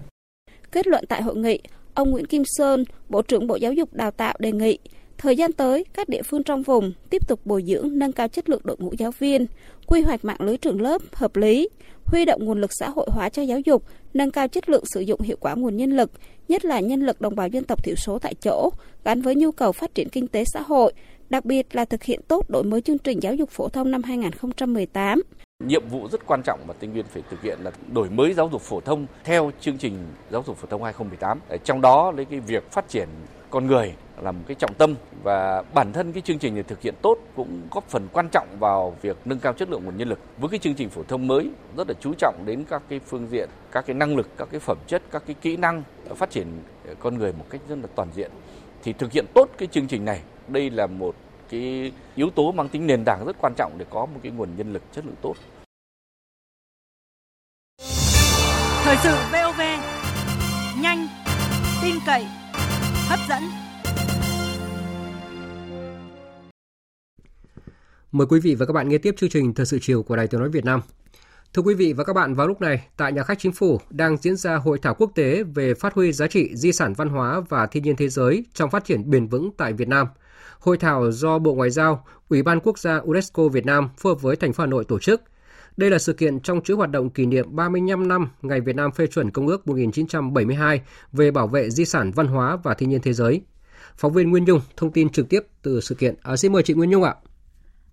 Kết luận tại hội nghị, ông Nguyễn Kim Sơn, Bộ trưởng Bộ Giáo dục Đào tạo đề nghị Thời gian tới, các địa phương trong vùng tiếp tục bồi dưỡng nâng cao chất lượng đội ngũ giáo viên, quy hoạch mạng lưới trường lớp hợp lý, huy động nguồn lực xã hội hóa cho giáo dục, nâng cao chất lượng sử dụng hiệu quả nguồn nhân lực, nhất là nhân lực đồng bào dân tộc thiểu số tại chỗ, gắn với nhu cầu phát triển kinh tế xã hội, đặc biệt là thực hiện tốt đổi mới chương trình giáo dục phổ thông năm 2018. Nhiệm vụ rất quan trọng mà Tinh Nguyên phải thực hiện là đổi mới giáo dục phổ thông theo chương trình giáo dục phổ thông 2018. Trong đó lấy cái việc phát triển con người là một cái trọng tâm và bản thân cái chương trình này thực hiện tốt cũng góp phần quan trọng vào việc nâng cao chất lượng nguồn nhân lực. Với cái chương trình phổ thông mới rất là chú trọng đến các cái phương diện, các cái năng lực, các cái phẩm chất, các cái kỹ năng phát triển con người một cách rất là toàn diện. Thì thực hiện tốt cái chương trình này, đây là một cái yếu tố mang tính nền tảng rất quan trọng để có một cái nguồn nhân lực chất lượng tốt. Thời sự VOV nhanh, tin cậy, hấp dẫn. Mời quý vị và các bạn nghe tiếp chương trình Thời sự chiều của Đài Tiếng nói Việt Nam. Thưa quý vị và các bạn, vào lúc này, tại nhà khách chính phủ đang diễn ra hội thảo quốc tế về phát huy giá trị di sản văn hóa và thiên nhiên thế giới trong phát triển bền vững tại Việt Nam. Hội thảo do Bộ Ngoại giao, Ủy ban Quốc gia UNESCO Việt Nam phối hợp với thành phố Hà Nội tổ chức. Đây là sự kiện trong chuỗi hoạt động kỷ niệm 35 năm ngày Việt Nam phê chuẩn Công ước 1972 về bảo vệ di sản văn hóa và thiên nhiên thế giới. Phóng viên Nguyên Nhung thông tin trực tiếp từ sự kiện. À, xin mời chị Nguyên Nhung ạ.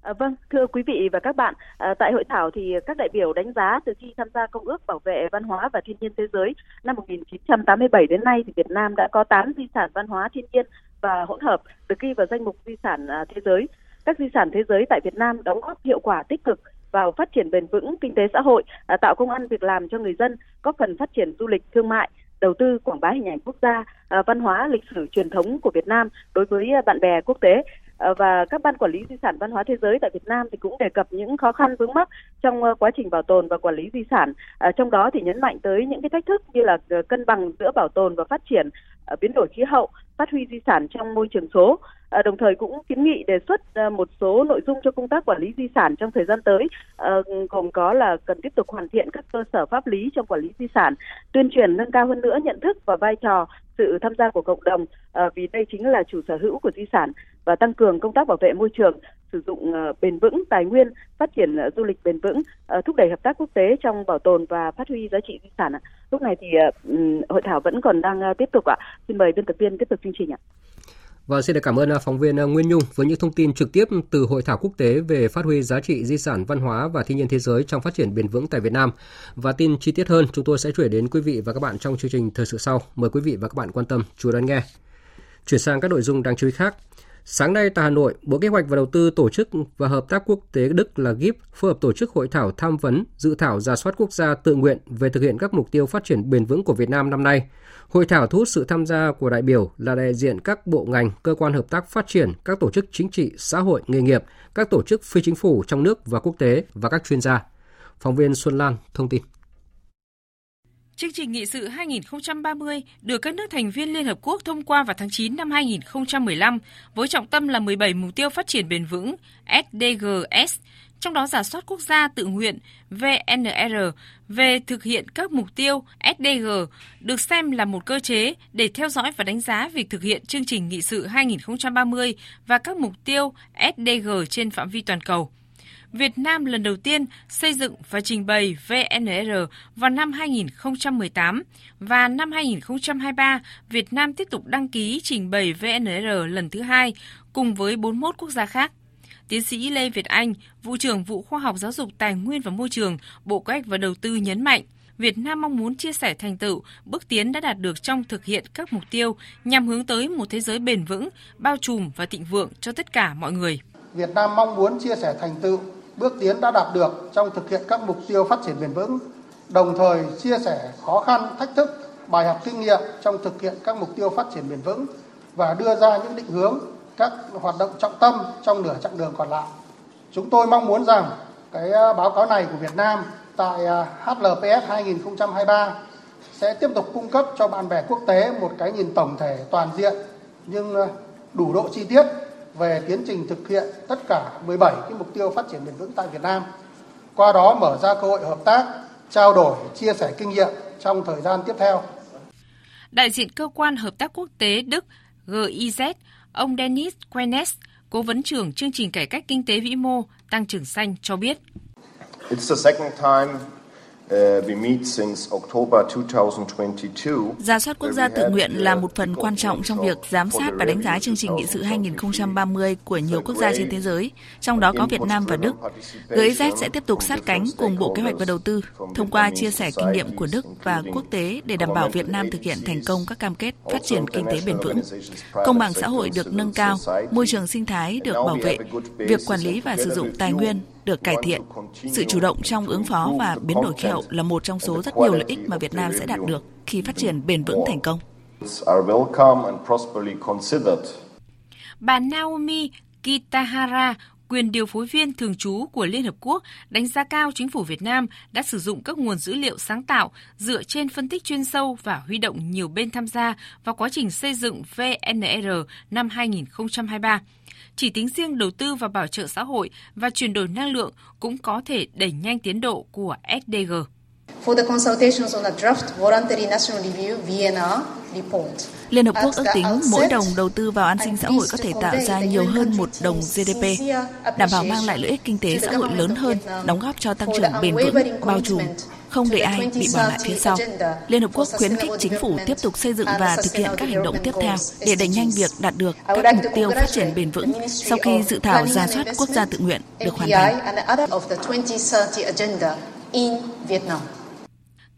À, vâng, thưa quý vị và các bạn, à, tại hội thảo thì các đại biểu đánh giá từ khi tham gia Công ước Bảo vệ Văn hóa và Thiên nhiên Thế giới năm 1987 đến nay thì Việt Nam đã có 8 di sản văn hóa thiên nhiên và hỗn hợp được ghi vào danh mục di sản à, thế giới. Các di sản thế giới tại Việt Nam đóng góp hiệu quả tích cực vào phát triển bền vững kinh tế xã hội, à, tạo công ăn việc làm cho người dân, góp phần phát triển du lịch thương mại, đầu tư quảng bá hình ảnh quốc gia, à, văn hóa lịch sử truyền thống của Việt Nam đối với bạn bè quốc tế. Và các ban quản lý di sản văn hóa thế giới tại Việt Nam thì cũng đề cập những khó khăn vướng mắc trong quá trình bảo tồn và quản lý di sản. À, trong đó thì nhấn mạnh tới những cái thách thức như là cân bằng giữa bảo tồn và phát triển, biến đổi khí hậu, phát huy di sản trong môi trường số. Ờ, đồng thời cũng kiến nghị đề xuất ờ, một số nội dung cho công tác quản lý di sản trong thời gian tới, ờ, gồm có là cần tiếp tục hoàn thiện các cơ sở pháp lý trong quản lý di sản, tuyên truyền nâng cao hơn nữa nhận thức và vai trò sự tham gia của cộng đồng vì đây chính là chủ sở hữu của di sản và tăng cường công tác bảo vệ môi trường, sử dụng bền vững tài nguyên, phát triển du lịch bền vững, thúc đẩy hợp tác quốc tế trong bảo tồn và phát huy giá trị di sản. Lúc này thì hội thảo vẫn còn đang tiếp tục ạ. Xin mời biên tập viên tiếp tục chương trình ạ. Và xin được cảm ơn à, phóng viên à, Nguyên Nhung với những thông tin trực tiếp từ hội thảo quốc tế về phát huy giá trị di sản văn hóa và thiên nhiên thế giới trong phát triển bền vững tại Việt Nam. Và tin chi tiết hơn, chúng tôi sẽ chuyển đến quý vị và các bạn trong chương trình thời sự sau. Mời quý vị và các bạn quan tâm, chú ý đón nghe. Chuyển sang các nội dung đáng chú ý khác. Sáng nay tại Hà Nội, Bộ Kế hoạch và Đầu tư tổ chức và Hợp tác Quốc tế Đức là GIP phối hợp tổ chức hội thảo tham vấn dự thảo giả soát quốc gia tự nguyện về thực hiện các mục tiêu phát triển bền vững của Việt Nam năm nay. Hội thảo thu hút sự tham gia của đại biểu là đại diện các bộ ngành, cơ quan hợp tác phát triển, các tổ chức chính trị, xã hội, nghề nghiệp, các tổ chức phi chính phủ trong nước và quốc tế và các chuyên gia. Phóng viên Xuân Lan thông tin. Chương trình nghị sự 2030 được các nước thành viên Liên Hợp Quốc thông qua vào tháng 9 năm 2015 với trọng tâm là 17 mục tiêu phát triển bền vững SDGs, trong đó giả soát quốc gia tự nguyện VNR về thực hiện các mục tiêu SDG được xem là một cơ chế để theo dõi và đánh giá việc thực hiện chương trình nghị sự 2030 và các mục tiêu SDG trên phạm vi toàn cầu. Việt Nam lần đầu tiên xây dựng và trình bày VNR vào năm 2018 và năm 2023 Việt Nam tiếp tục đăng ký trình bày VNR lần thứ hai cùng với 41 quốc gia khác. Tiến sĩ Lê Việt Anh, vụ trưởng vụ khoa học giáo dục tài nguyên và môi trường, Bộ Kế hoạch và Đầu tư nhấn mạnh, Việt Nam mong muốn chia sẻ thành tựu, bước tiến đã đạt được trong thực hiện các mục tiêu nhằm hướng tới một thế giới bền vững, bao trùm và thịnh vượng cho tất cả mọi người. Việt Nam mong muốn chia sẻ thành tựu, bước tiến đã đạt được trong thực hiện các mục tiêu phát triển bền vững, đồng thời chia sẻ khó khăn, thách thức, bài học kinh nghiệm trong thực hiện các mục tiêu phát triển bền vững và đưa ra những định hướng các hoạt động trọng tâm trong nửa chặng đường còn lại. Chúng tôi mong muốn rằng cái à, báo cáo này của Việt Nam tại à, HLPS 2023 sẽ tiếp tục cung cấp cho bạn bè quốc tế một cái nhìn tổng thể toàn diện nhưng à, đủ độ chi tiết về tiến trình thực hiện tất cả 17 cái mục tiêu phát triển bền vững tại Việt Nam. Qua đó mở ra cơ hội hợp tác, trao đổi, chia sẻ kinh nghiệm trong thời gian tiếp theo. Đại diện cơ quan hợp tác quốc tế Đức GIZ Ông Dennis Quenes, cố vấn trưởng chương trình cải cách kinh tế vĩ mô tăng trưởng xanh cho biết. It's the second time Giả soát quốc gia tự nguyện là một phần quan trọng trong việc giám sát và đánh giá chương trình nghị sự 2030 của nhiều quốc gia trên thế giới, trong đó có Việt Nam và Đức. GIZ sẽ tiếp tục sát cánh cùng Bộ Kế hoạch và Đầu tư, thông qua chia sẻ kinh nghiệm của Đức và quốc tế để đảm bảo Việt Nam thực hiện thành công các cam kết phát triển kinh tế bền vững. Công bằng xã hội được nâng cao, môi trường sinh thái được bảo vệ, việc quản lý và sử dụng tài nguyên được cải thiện. Sự chủ động trong ứng phó và biến đổi khí hậu là một trong số rất nhiều lợi ích mà Việt Nam sẽ đạt được khi phát triển bền vững thành công. Bà Naomi Kitahara, quyền điều phối viên thường trú của Liên Hợp Quốc, đánh giá cao chính phủ Việt Nam đã sử dụng các nguồn dữ liệu sáng tạo dựa trên phân tích chuyên sâu và huy động nhiều bên tham gia vào quá trình xây dựng VNR năm 2023. Chỉ tính riêng đầu tư vào bảo trợ xã hội và chuyển đổi năng lượng cũng có thể đẩy nhanh tiến độ của SDG. For the consultations on the draft voluntary national review VNR report. Liên Hợp Quốc ước tính mỗi đồng đầu tư vào an sinh xã hội có thể tạo ra nhiều hơn một đồng GDP, đảm bảo mang lại lợi ích kinh tế xã hội lớn hơn, đóng góp cho tăng trưởng bền vững, bao trùm không để ai bị bỏ lại phía sau. Liên Hợp Quốc khuyến khích chính phủ tiếp tục xây dựng và thực hiện các hành động tiếp theo để đẩy nhanh việc đạt được các mục tiêu phát triển bền vững sau khi dự thảo ra soát quốc gia tự nguyện được hoàn thành.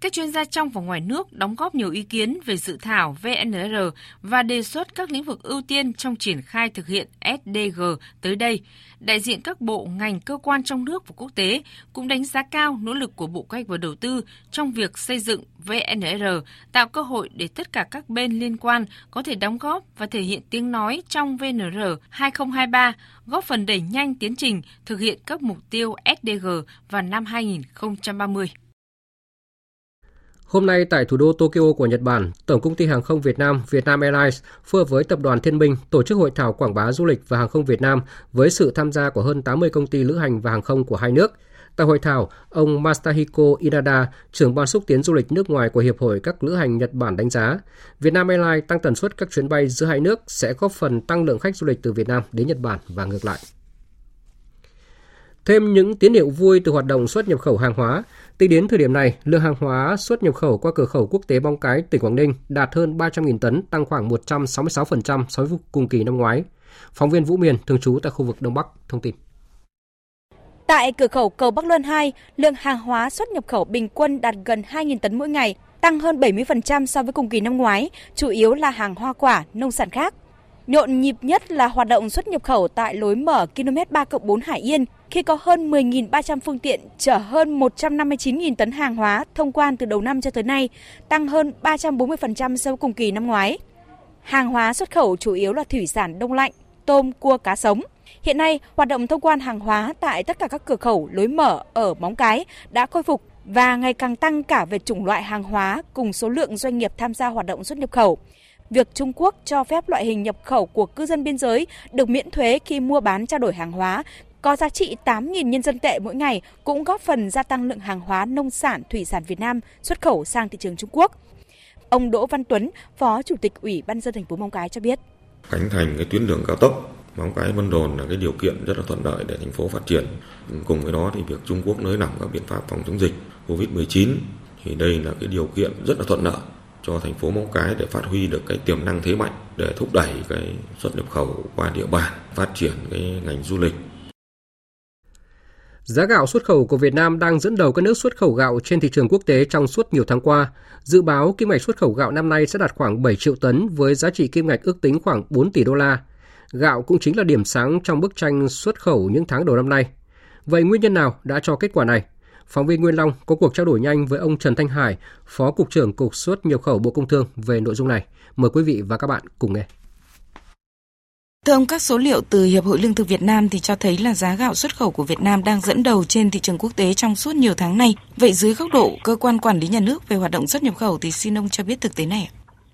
Các chuyên gia trong và ngoài nước đóng góp nhiều ý kiến về dự thảo VNR và đề xuất các lĩnh vực ưu tiên trong triển khai thực hiện SDG tới đây. Đại diện các bộ, ngành, cơ quan trong nước và quốc tế cũng đánh giá cao nỗ lực của Bộ Kế hoạch và Đầu tư trong việc xây dựng VNR, tạo cơ hội để tất cả các bên liên quan có thể đóng góp và thể hiện tiếng nói trong VNR 2023, góp phần đẩy nhanh tiến trình thực hiện các mục tiêu SDG vào năm 2030. Hôm nay tại thủ đô Tokyo của Nhật Bản, Tổng công ty Hàng không Việt Nam Vietnam Airlines phối hợp với Tập đoàn Thiên Minh tổ chức hội thảo quảng bá du lịch và hàng không Việt Nam với sự tham gia của hơn 80 công ty lữ hành và hàng không của hai nước. Tại hội thảo, ông Masahiko Inada, trưởng ban xúc tiến du lịch nước ngoài của Hiệp hội các lữ hành Nhật Bản đánh giá, Vietnam Airlines tăng tần suất các chuyến bay giữa hai nước sẽ góp phần tăng lượng khách du lịch từ Việt Nam đến Nhật Bản và ngược lại. Thêm những tín hiệu vui từ hoạt động xuất nhập khẩu hàng hóa, tính đến thời điểm này, lượng hàng hóa xuất nhập khẩu qua cửa khẩu quốc tế Bong Cái, tỉnh Quảng Ninh đạt hơn 300.000 tấn, tăng khoảng 166% so với cùng kỳ năm ngoái. Phóng viên Vũ Miền, thường trú tại khu vực Đông Bắc, thông tin. Tại cửa khẩu cầu Bắc Luân 2, lượng hàng hóa xuất nhập khẩu bình quân đạt gần 2.000 tấn mỗi ngày, tăng hơn 70% so với cùng kỳ năm ngoái, chủ yếu là hàng hoa quả, nông sản khác. Nhộn nhịp nhất là hoạt động xuất nhập khẩu tại lối mở km 3 4 Hải Yên, khi có hơn 10.300 phương tiện chở hơn 159.000 tấn hàng hóa thông quan từ đầu năm cho tới nay, tăng hơn 340% so với cùng kỳ năm ngoái. Hàng hóa xuất khẩu chủ yếu là thủy sản đông lạnh, tôm, cua, cá sống. Hiện nay, hoạt động thông quan hàng hóa tại tất cả các cửa khẩu lối mở ở Móng Cái đã khôi phục và ngày càng tăng cả về chủng loại hàng hóa cùng số lượng doanh nghiệp tham gia hoạt động xuất nhập khẩu việc Trung Quốc cho phép loại hình nhập khẩu của cư dân biên giới được miễn thuế khi mua bán trao đổi hàng hóa có giá trị 8.000 nhân dân tệ mỗi ngày cũng góp phần gia tăng lượng hàng hóa nông sản, thủy sản Việt Nam xuất khẩu sang thị trường Trung Quốc. Ông Đỗ Văn Tuấn, Phó Chủ tịch Ủy ban dân thành phố Móng Cái cho biết. Khánh thành cái tuyến đường cao tốc Móng Cái Vân Đồn là cái điều kiện rất là thuận lợi để thành phố phát triển. Cùng với đó thì việc Trung Quốc nới lỏng các biện pháp phòng chống dịch COVID-19 thì đây là cái điều kiện rất là thuận lợi cho thành phố Móng Cái để phát huy được cái tiềm năng thế mạnh để thúc đẩy cái xuất nhập khẩu qua địa bàn, phát triển cái ngành du lịch. Giá gạo xuất khẩu của Việt Nam đang dẫn đầu các nước xuất khẩu gạo trên thị trường quốc tế trong suốt nhiều tháng qua. Dự báo kim ngạch xuất khẩu gạo năm nay sẽ đạt khoảng 7 triệu tấn với giá trị kim ngạch ước tính khoảng 4 tỷ đô la. Gạo cũng chính là điểm sáng trong bức tranh xuất khẩu những tháng đầu năm nay. Vậy nguyên nhân nào đã cho kết quả này? Phóng viên Nguyên Long có cuộc trao đổi nhanh với ông Trần Thanh Hải, Phó Cục trưởng Cục xuất nhập khẩu Bộ Công Thương về nội dung này. Mời quý vị và các bạn cùng nghe. Thưa ông, các số liệu từ Hiệp hội Lương thực Việt Nam thì cho thấy là giá gạo xuất khẩu của Việt Nam đang dẫn đầu trên thị trường quốc tế trong suốt nhiều tháng nay. Vậy dưới góc độ cơ quan quản lý nhà nước về hoạt động xuất nhập khẩu thì xin ông cho biết thực tế này.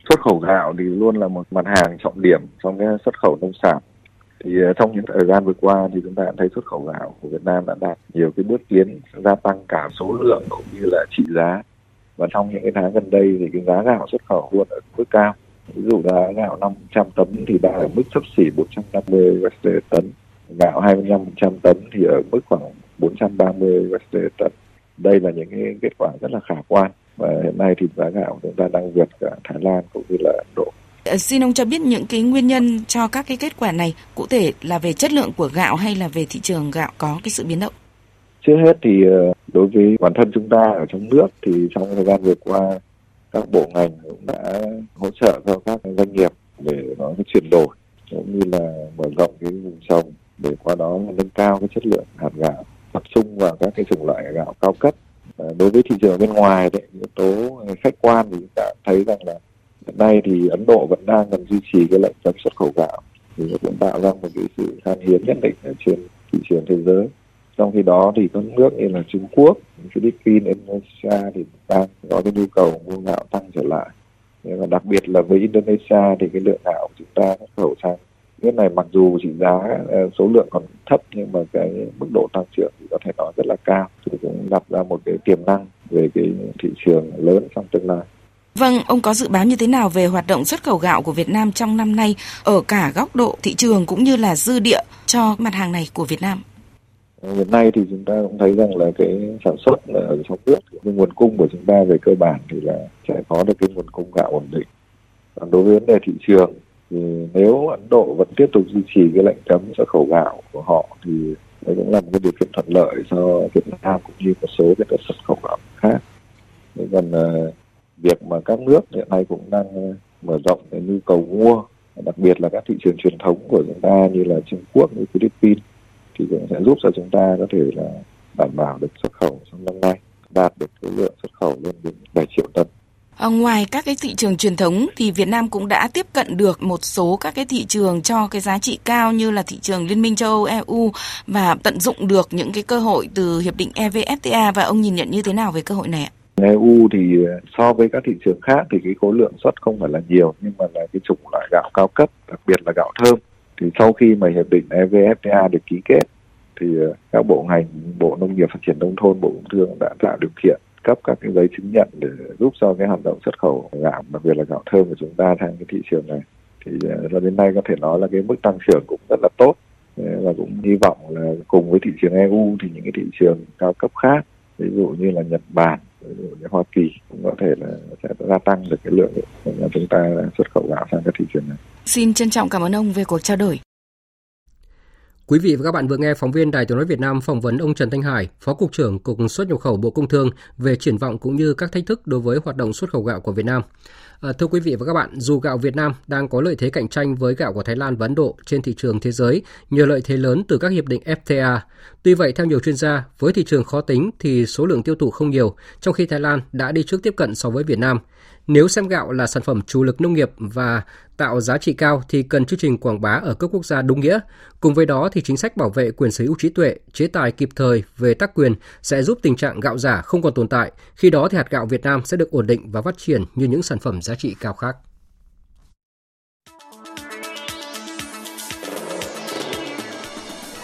Xuất khẩu gạo thì luôn là một mặt hàng trọng điểm trong cái xuất khẩu nông sản thì ờ, trong những thời gian vừa qua thì chúng ta thấy xuất khẩu gạo của Việt Nam đã đạt nhiều cái bước tiến, gia tăng cả số lượng cũng như là trị giá. Và trong những cái tháng gần đây thì cái giá gạo xuất khẩu luôn ở mức cao. Ví dụ giá gạo 500 tấn thì đang ở mức sấp xỉ 450 USD tấn. Gạo 25% tấn thì ở mức khoảng 430 USD tấn. Đây là những cái kết quả rất là khả quan. Và hiện nay thì giá gạo chúng ta đang vượt cả Thái Lan cũng như là Ấn Độ. Ờ, xin ông cho biết những cái nguyên nhân cho các cái kết quả này, cụ thể là về chất lượng của gạo hay là về thị trường gạo có cái sự biến động? Trước hết thì ờ, đối với bản thân chúng ta ở trong nước thì trong thời gian vừa qua, các bộ ngành cũng đã hỗ trợ cho các doanh nghiệp để nó chuyển đổi, cũng như là mở rộng cái vùng trồng để qua đó nâng cao cái chất lượng hạt gạo, tập trung vào các cái chủng loại gạo cao cấp ờ, đối với thị trường bên ngoài đấy yếu tố khách quan thì chúng ta thấy rằng là hiện nay thì Ấn Độ vẫn đang cần duy trì cái lệnh cấm xuất khẩu gạo. Thì nó cũng tạo ra một cái sự khan hiếm nhất định ở trên thị trường thế giới. Trong khi đó thì các nước như là Trung Quốc, Philippines, Indonesia thì đang có cái nhu cầu mua gạo tăng trở lại. Và đặc biệt là với Indonesia thì cái lượng gạo của chúng ta xuất khẩu sang nước này mặc dù chỉ giá ờ, số lượng còn thấp nhưng mà cái mức độ tăng trưởng thì có thể nói rất là cao. Thì cũng đặt ra một cái tiềm năng về cái thị trường lớn trong tương lai. Vâng, ông có dự báo như thế nào về hoạt động xuất khẩu gạo của Việt Nam trong năm nay ở cả góc độ thị trường cũng như là dư địa cho mặt hàng này của Việt Nam? Hiện nay thì chúng ta cũng thấy rằng là cái sản xuất ở trong nước, nhưng nguồn cung của chúng ta về cơ bản thì là sẽ có được cái nguồn cung gạo ổn định. Còn đối với vấn đề thị trường thì nếu Ấn Độ vẫn tiếp tục duy trì cái lệnh cấm xuất khẩu gạo của họ thì đấy cũng là một cái điều kiện thuận lợi cho Việt Nam cũng như một số cái xuất khẩu gạo khác. Thế còn ờ, việc mà các nước hiện nay cũng đang ờ, mở rộng cái nhu cầu mua đặc biệt là các thị trường truyền thống của chúng ta như là Trung Quốc như Philippines thì cũng sẽ giúp cho chúng ta có thể là đảm bảo được xuất khẩu trong năm nay đạt được cái lượng xuất khẩu lên đến 7 triệu tấn. À, ngoài các cái thị trường truyền thống thì Việt Nam cũng đã tiếp cận được một số các cái thị trường cho cái giá trị cao như là thị trường Liên minh châu Âu EU và tận dụng được những cái cơ hội từ hiệp định EVFTA và ông nhìn nhận như thế nào về cơ hội này ạ? EU thì ờ, so với các thị trường khác thì cái khối lượng xuất không phải là nhiều, nhưng mà là cái chủng loại gạo cao cấp, đặc biệt là gạo thơm. Thì sau khi mà hiệp định EVFTA được ký kết, thì ờ, các bộ ngành, bộ nông nghiệp phát triển nông thôn, bộ công thương đã tạo điều kiện cấp các cái giấy chứng nhận để giúp cho cái hoạt động xuất khẩu gạo, đặc biệt là gạo thơm của chúng ta sang cái thị trường này. Thì ờ, cho đến nay có thể nói là cái mức tăng trưởng cũng rất là tốt. Và cũng hy vọng là cùng với thị trường EU thì những cái thị trường cao cấp khác, ví dụ như là Nhật Bản như Hoa Kỳ cũng có thể là sẽ gia tăng được cái lượng mà chúng ta xuất khẩu gạo sang các thị trường này. Xin trân trọng cảm ơn ông về cuộc trao đổi. Quý vị và các bạn vừa nghe phóng viên Đài Tiếng nói Việt Nam phỏng vấn ông Trần Thanh Hải, Phó cục trưởng Cục xuất nhập khẩu Bộ Công Thương về triển vọng cũng như các thách thức đối với hoạt động xuất khẩu gạo của Việt Nam. À, thưa quý vị và các bạn, dù gạo Việt Nam đang có lợi thế cạnh tranh với gạo của Thái Lan và Ấn Độ trên thị trường thế giới nhờ lợi thế lớn từ các hiệp định FTA, tuy vậy theo nhiều chuyên gia, với thị trường khó tính thì số lượng tiêu thụ không nhiều, trong khi Thái Lan đã đi trước tiếp cận so với Việt Nam. Nếu xem gạo là sản phẩm chủ lực nông nghiệp và tạo giá trị cao thì cần chương trình quảng bá ở cấp quốc gia đúng nghĩa. Cùng với đó thì chính sách bảo vệ quyền sở hữu trí tuệ, chế tài kịp thời về tác quyền sẽ giúp tình trạng gạo giả không còn tồn tại. Khi đó thì hạt gạo Việt Nam sẽ được ổn định và phát triển như những sản phẩm giá trị cao khác.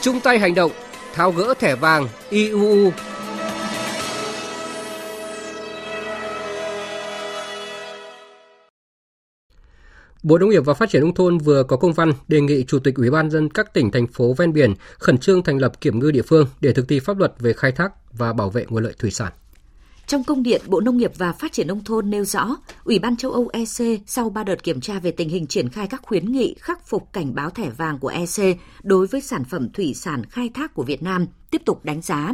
Chung tay hành động tháo gỡ thẻ vàng IUU Bộ Nông nghiệp và Phát triển nông thôn vừa có công văn đề nghị Chủ tịch Ủy ban dân các tỉnh thành phố ven biển khẩn trương thành lập kiểm ngư địa phương để thực thi pháp luật về khai thác và bảo vệ nguồn lợi thủy sản. Trong công điện, Bộ Nông nghiệp và Phát triển Nông thôn nêu rõ, Ủy ban châu Âu EC sau 3 đợt kiểm tra về tình hình triển khai các khuyến nghị khắc phục cảnh báo thẻ vàng của EC đối với sản phẩm thủy sản khai thác của Việt Nam, tiếp tục đánh giá.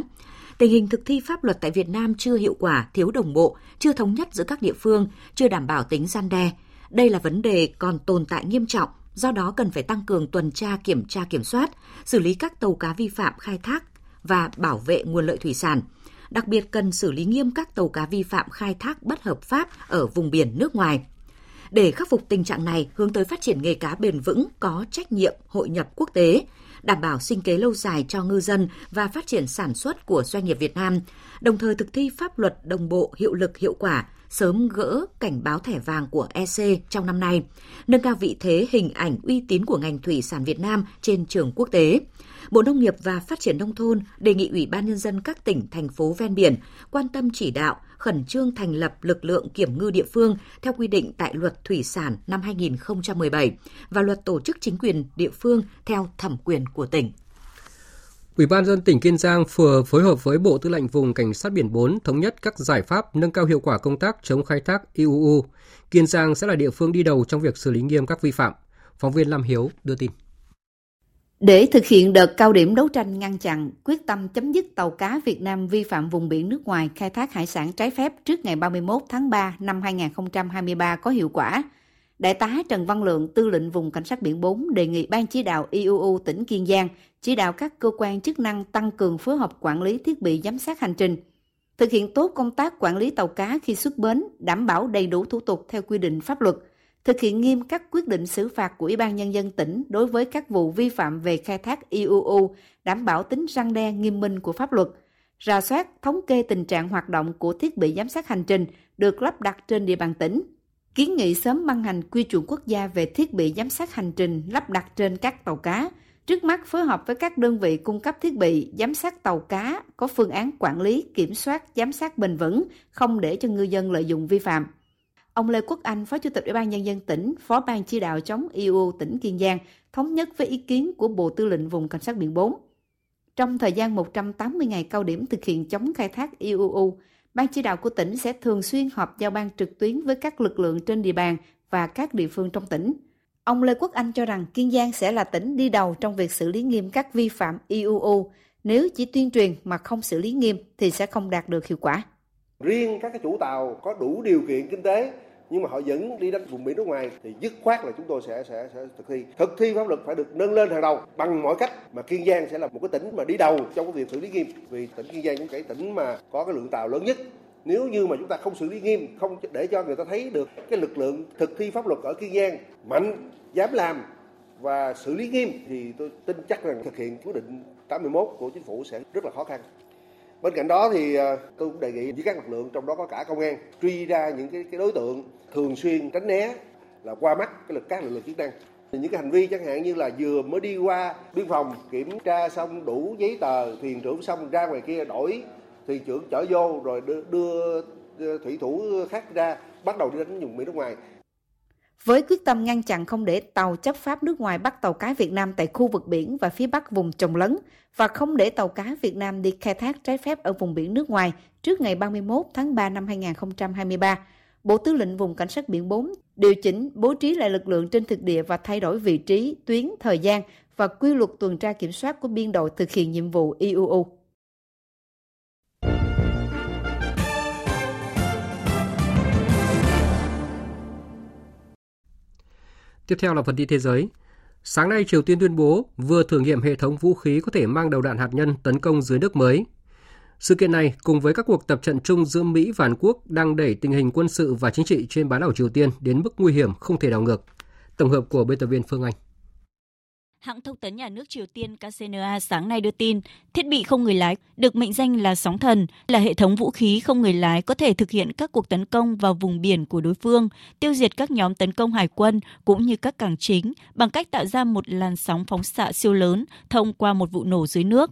Tình hình thực thi pháp luật tại Việt Nam chưa hiệu quả, thiếu đồng bộ, chưa thống nhất giữa các địa phương, chưa đảm bảo tính gian đe. Đây là vấn đề còn tồn tại nghiêm trọng, do đó cần phải tăng cường tuần tra kiểm tra kiểm soát, xử lý các tàu cá vi phạm khai thác và bảo vệ nguồn lợi thủy sản – đặc biệt cần xử lý nghiêm các tàu cá vi phạm khai thác bất hợp pháp ở vùng biển nước ngoài. Để khắc phục tình trạng này, hướng tới phát triển nghề cá bền vững, có trách nhiệm hội nhập quốc tế, đảm bảo sinh kế lâu dài cho ngư dân và phát triển sản xuất của doanh nghiệp Việt Nam, đồng thời thực thi pháp luật đồng bộ, hiệu lực, hiệu quả, sớm gỡ cảnh báo thẻ vàng của EC trong năm nay, nâng cao vị thế hình ảnh uy tín của ngành thủy sản Việt Nam trên trường quốc tế, Bộ Nông nghiệp và Phát triển Nông thôn đề nghị Ủy ban Nhân dân các tỉnh, thành phố ven biển quan tâm chỉ đạo, khẩn trương thành lập lực lượng kiểm ngư địa phương theo quy định tại Luật Thủy sản năm 2017 và Luật Tổ chức Chính quyền địa phương theo thẩm quyền của tỉnh. Ủy ban dân tỉnh Kiên Giang vừa phối hợp với Bộ Tư lệnh Vùng Cảnh sát biển 4 thống nhất các giải pháp nâng cao hiệu quả công tác chống khai thác IUU. Kiên Giang sẽ là địa phương đi đầu trong việc xử lý nghiêm các vi phạm. Phóng viên Lam Hiếu đưa tin. Để thực hiện đợt cao điểm đấu tranh ngăn chặn, quyết tâm chấm dứt tàu cá Việt Nam vi phạm vùng biển nước ngoài khai thác hải sản trái phép trước ngày 31 tháng 3 năm 2023 có hiệu quả, Đại tá Trần Văn Lượng, tư lệnh vùng cảnh sát biển 4 đề nghị Ban chỉ đạo IUU tỉnh Kiên Giang chỉ đạo các cơ quan chức năng tăng cường phối hợp quản lý thiết bị giám sát hành trình, thực hiện tốt công tác quản lý tàu cá khi xuất bến, đảm bảo đầy đủ thủ tục theo quy định pháp luật – thực hiện nghiêm các quyết định xử phạt của Ủy ban Nhân dân tỉnh đối với các vụ vi phạm về khai thác IUU, đảm bảo tính răng đe nghiêm minh của pháp luật, ra soát, thống kê tình trạng hoạt động của thiết bị giám sát hành trình được lắp đặt trên địa bàn tỉnh, kiến nghị sớm ban hành quy chuẩn quốc gia về thiết bị giám sát hành trình lắp đặt trên các tàu cá, trước mắt phối hợp với các đơn vị cung cấp thiết bị giám sát tàu cá có phương án quản lý, kiểm soát, giám sát bền vững, không để cho ngư dân lợi dụng vi phạm. Ông Lê Quốc Anh, Phó Chủ tịch Ủy ban Nhân dân tỉnh, Phó ban chỉ đạo chống IU tỉnh Kiên Giang, thống nhất với ý kiến của Bộ Tư lệnh Vùng Cảnh sát Biển 4. Trong thời gian 180 ngày cao điểm thực hiện chống khai thác IUU, Ban chỉ đạo của tỉnh sẽ thường xuyên họp giao ban trực tuyến với các lực lượng trên địa bàn và các địa phương trong tỉnh. Ông Lê Quốc Anh cho rằng Kiên Giang sẽ là tỉnh đi đầu trong việc xử lý nghiêm các vi phạm IUU. Nếu chỉ tuyên truyền mà không xử lý nghiêm thì sẽ không đạt được hiệu quả. Riêng các chủ tàu có đủ điều kiện kinh tế nhưng mà họ vẫn đi đánh vùng biển nước ngoài thì dứt khoát là chúng tôi sẽ sẽ sẽ thực thi. Thực thi pháp luật phải được nâng lên hàng đầu bằng mọi cách mà kiên giang sẽ là một cái tỉnh mà đi đầu trong cái việc xử lý nghiêm. Vì tỉnh kiên giang cũng cái tỉnh mà có cái lượng tàu lớn nhất. Nếu như mà chúng ta không xử lý nghiêm, không để cho người ta thấy được cái lực lượng thực thi pháp luật ở kiên giang mạnh, dám làm và xử lý nghiêm thì tôi tin chắc rằng thực hiện quyết định 81 của chính phủ sẽ rất là khó khăn bên cạnh đó thì ờ, tôi cũng đề nghị với các lực lượng trong đó có cả công an truy ra những cái, cái đối tượng thường xuyên tránh né là qua mắt cái lực các lực lượng chức năng. Những cái hành vi chẳng hạn như là vừa mới đi qua biên phòng kiểm tra xong đủ giấy tờ thuyền trưởng xong ra ngoài kia đổi thuyền trưởng chở vô rồi đưa, đưa thủy thủ khác ra bắt đầu đi đánh vùng biển nước ngoài với quyết tâm ngăn chặn không để tàu chấp pháp nước ngoài bắt tàu cá Việt Nam tại khu vực biển và phía bắc vùng trồng lấn và không để tàu cá Việt Nam đi khai thác trái phép ở vùng biển nước ngoài trước ngày 31 tháng 3 năm 2023. Bộ Tư lệnh Vùng Cảnh sát Biển 4 điều chỉnh bố trí lại lực lượng trên thực địa và thay đổi vị trí, tuyến, thời gian và quy luật tuần tra kiểm soát của biên đội thực hiện nhiệm vụ IUU. Tiếp theo là phần tin thế giới. Sáng nay, Triều Tiên tuyên bố vừa thử nghiệm hệ thống vũ khí có thể mang đầu đạn hạt nhân tấn công dưới nước mới. Sự kiện này cùng với các cuộc tập trận chung giữa Mỹ và Hàn Quốc đang đẩy tình hình quân sự và chính trị trên bán đảo Triều Tiên đến mức nguy hiểm không thể đảo ngược. Tổng hợp của biên tập viên Phương Anh. Hãng thông tấn nhà nước Triều Tiên KCNA sáng nay đưa tin, thiết bị không người lái được mệnh danh là sóng thần là hệ thống vũ khí không người lái có thể thực hiện các cuộc tấn công vào vùng biển của đối phương, tiêu diệt các nhóm tấn công hải quân cũng như các cảng chính bằng cách tạo ra một làn sóng phóng xạ siêu lớn thông qua một vụ nổ dưới nước.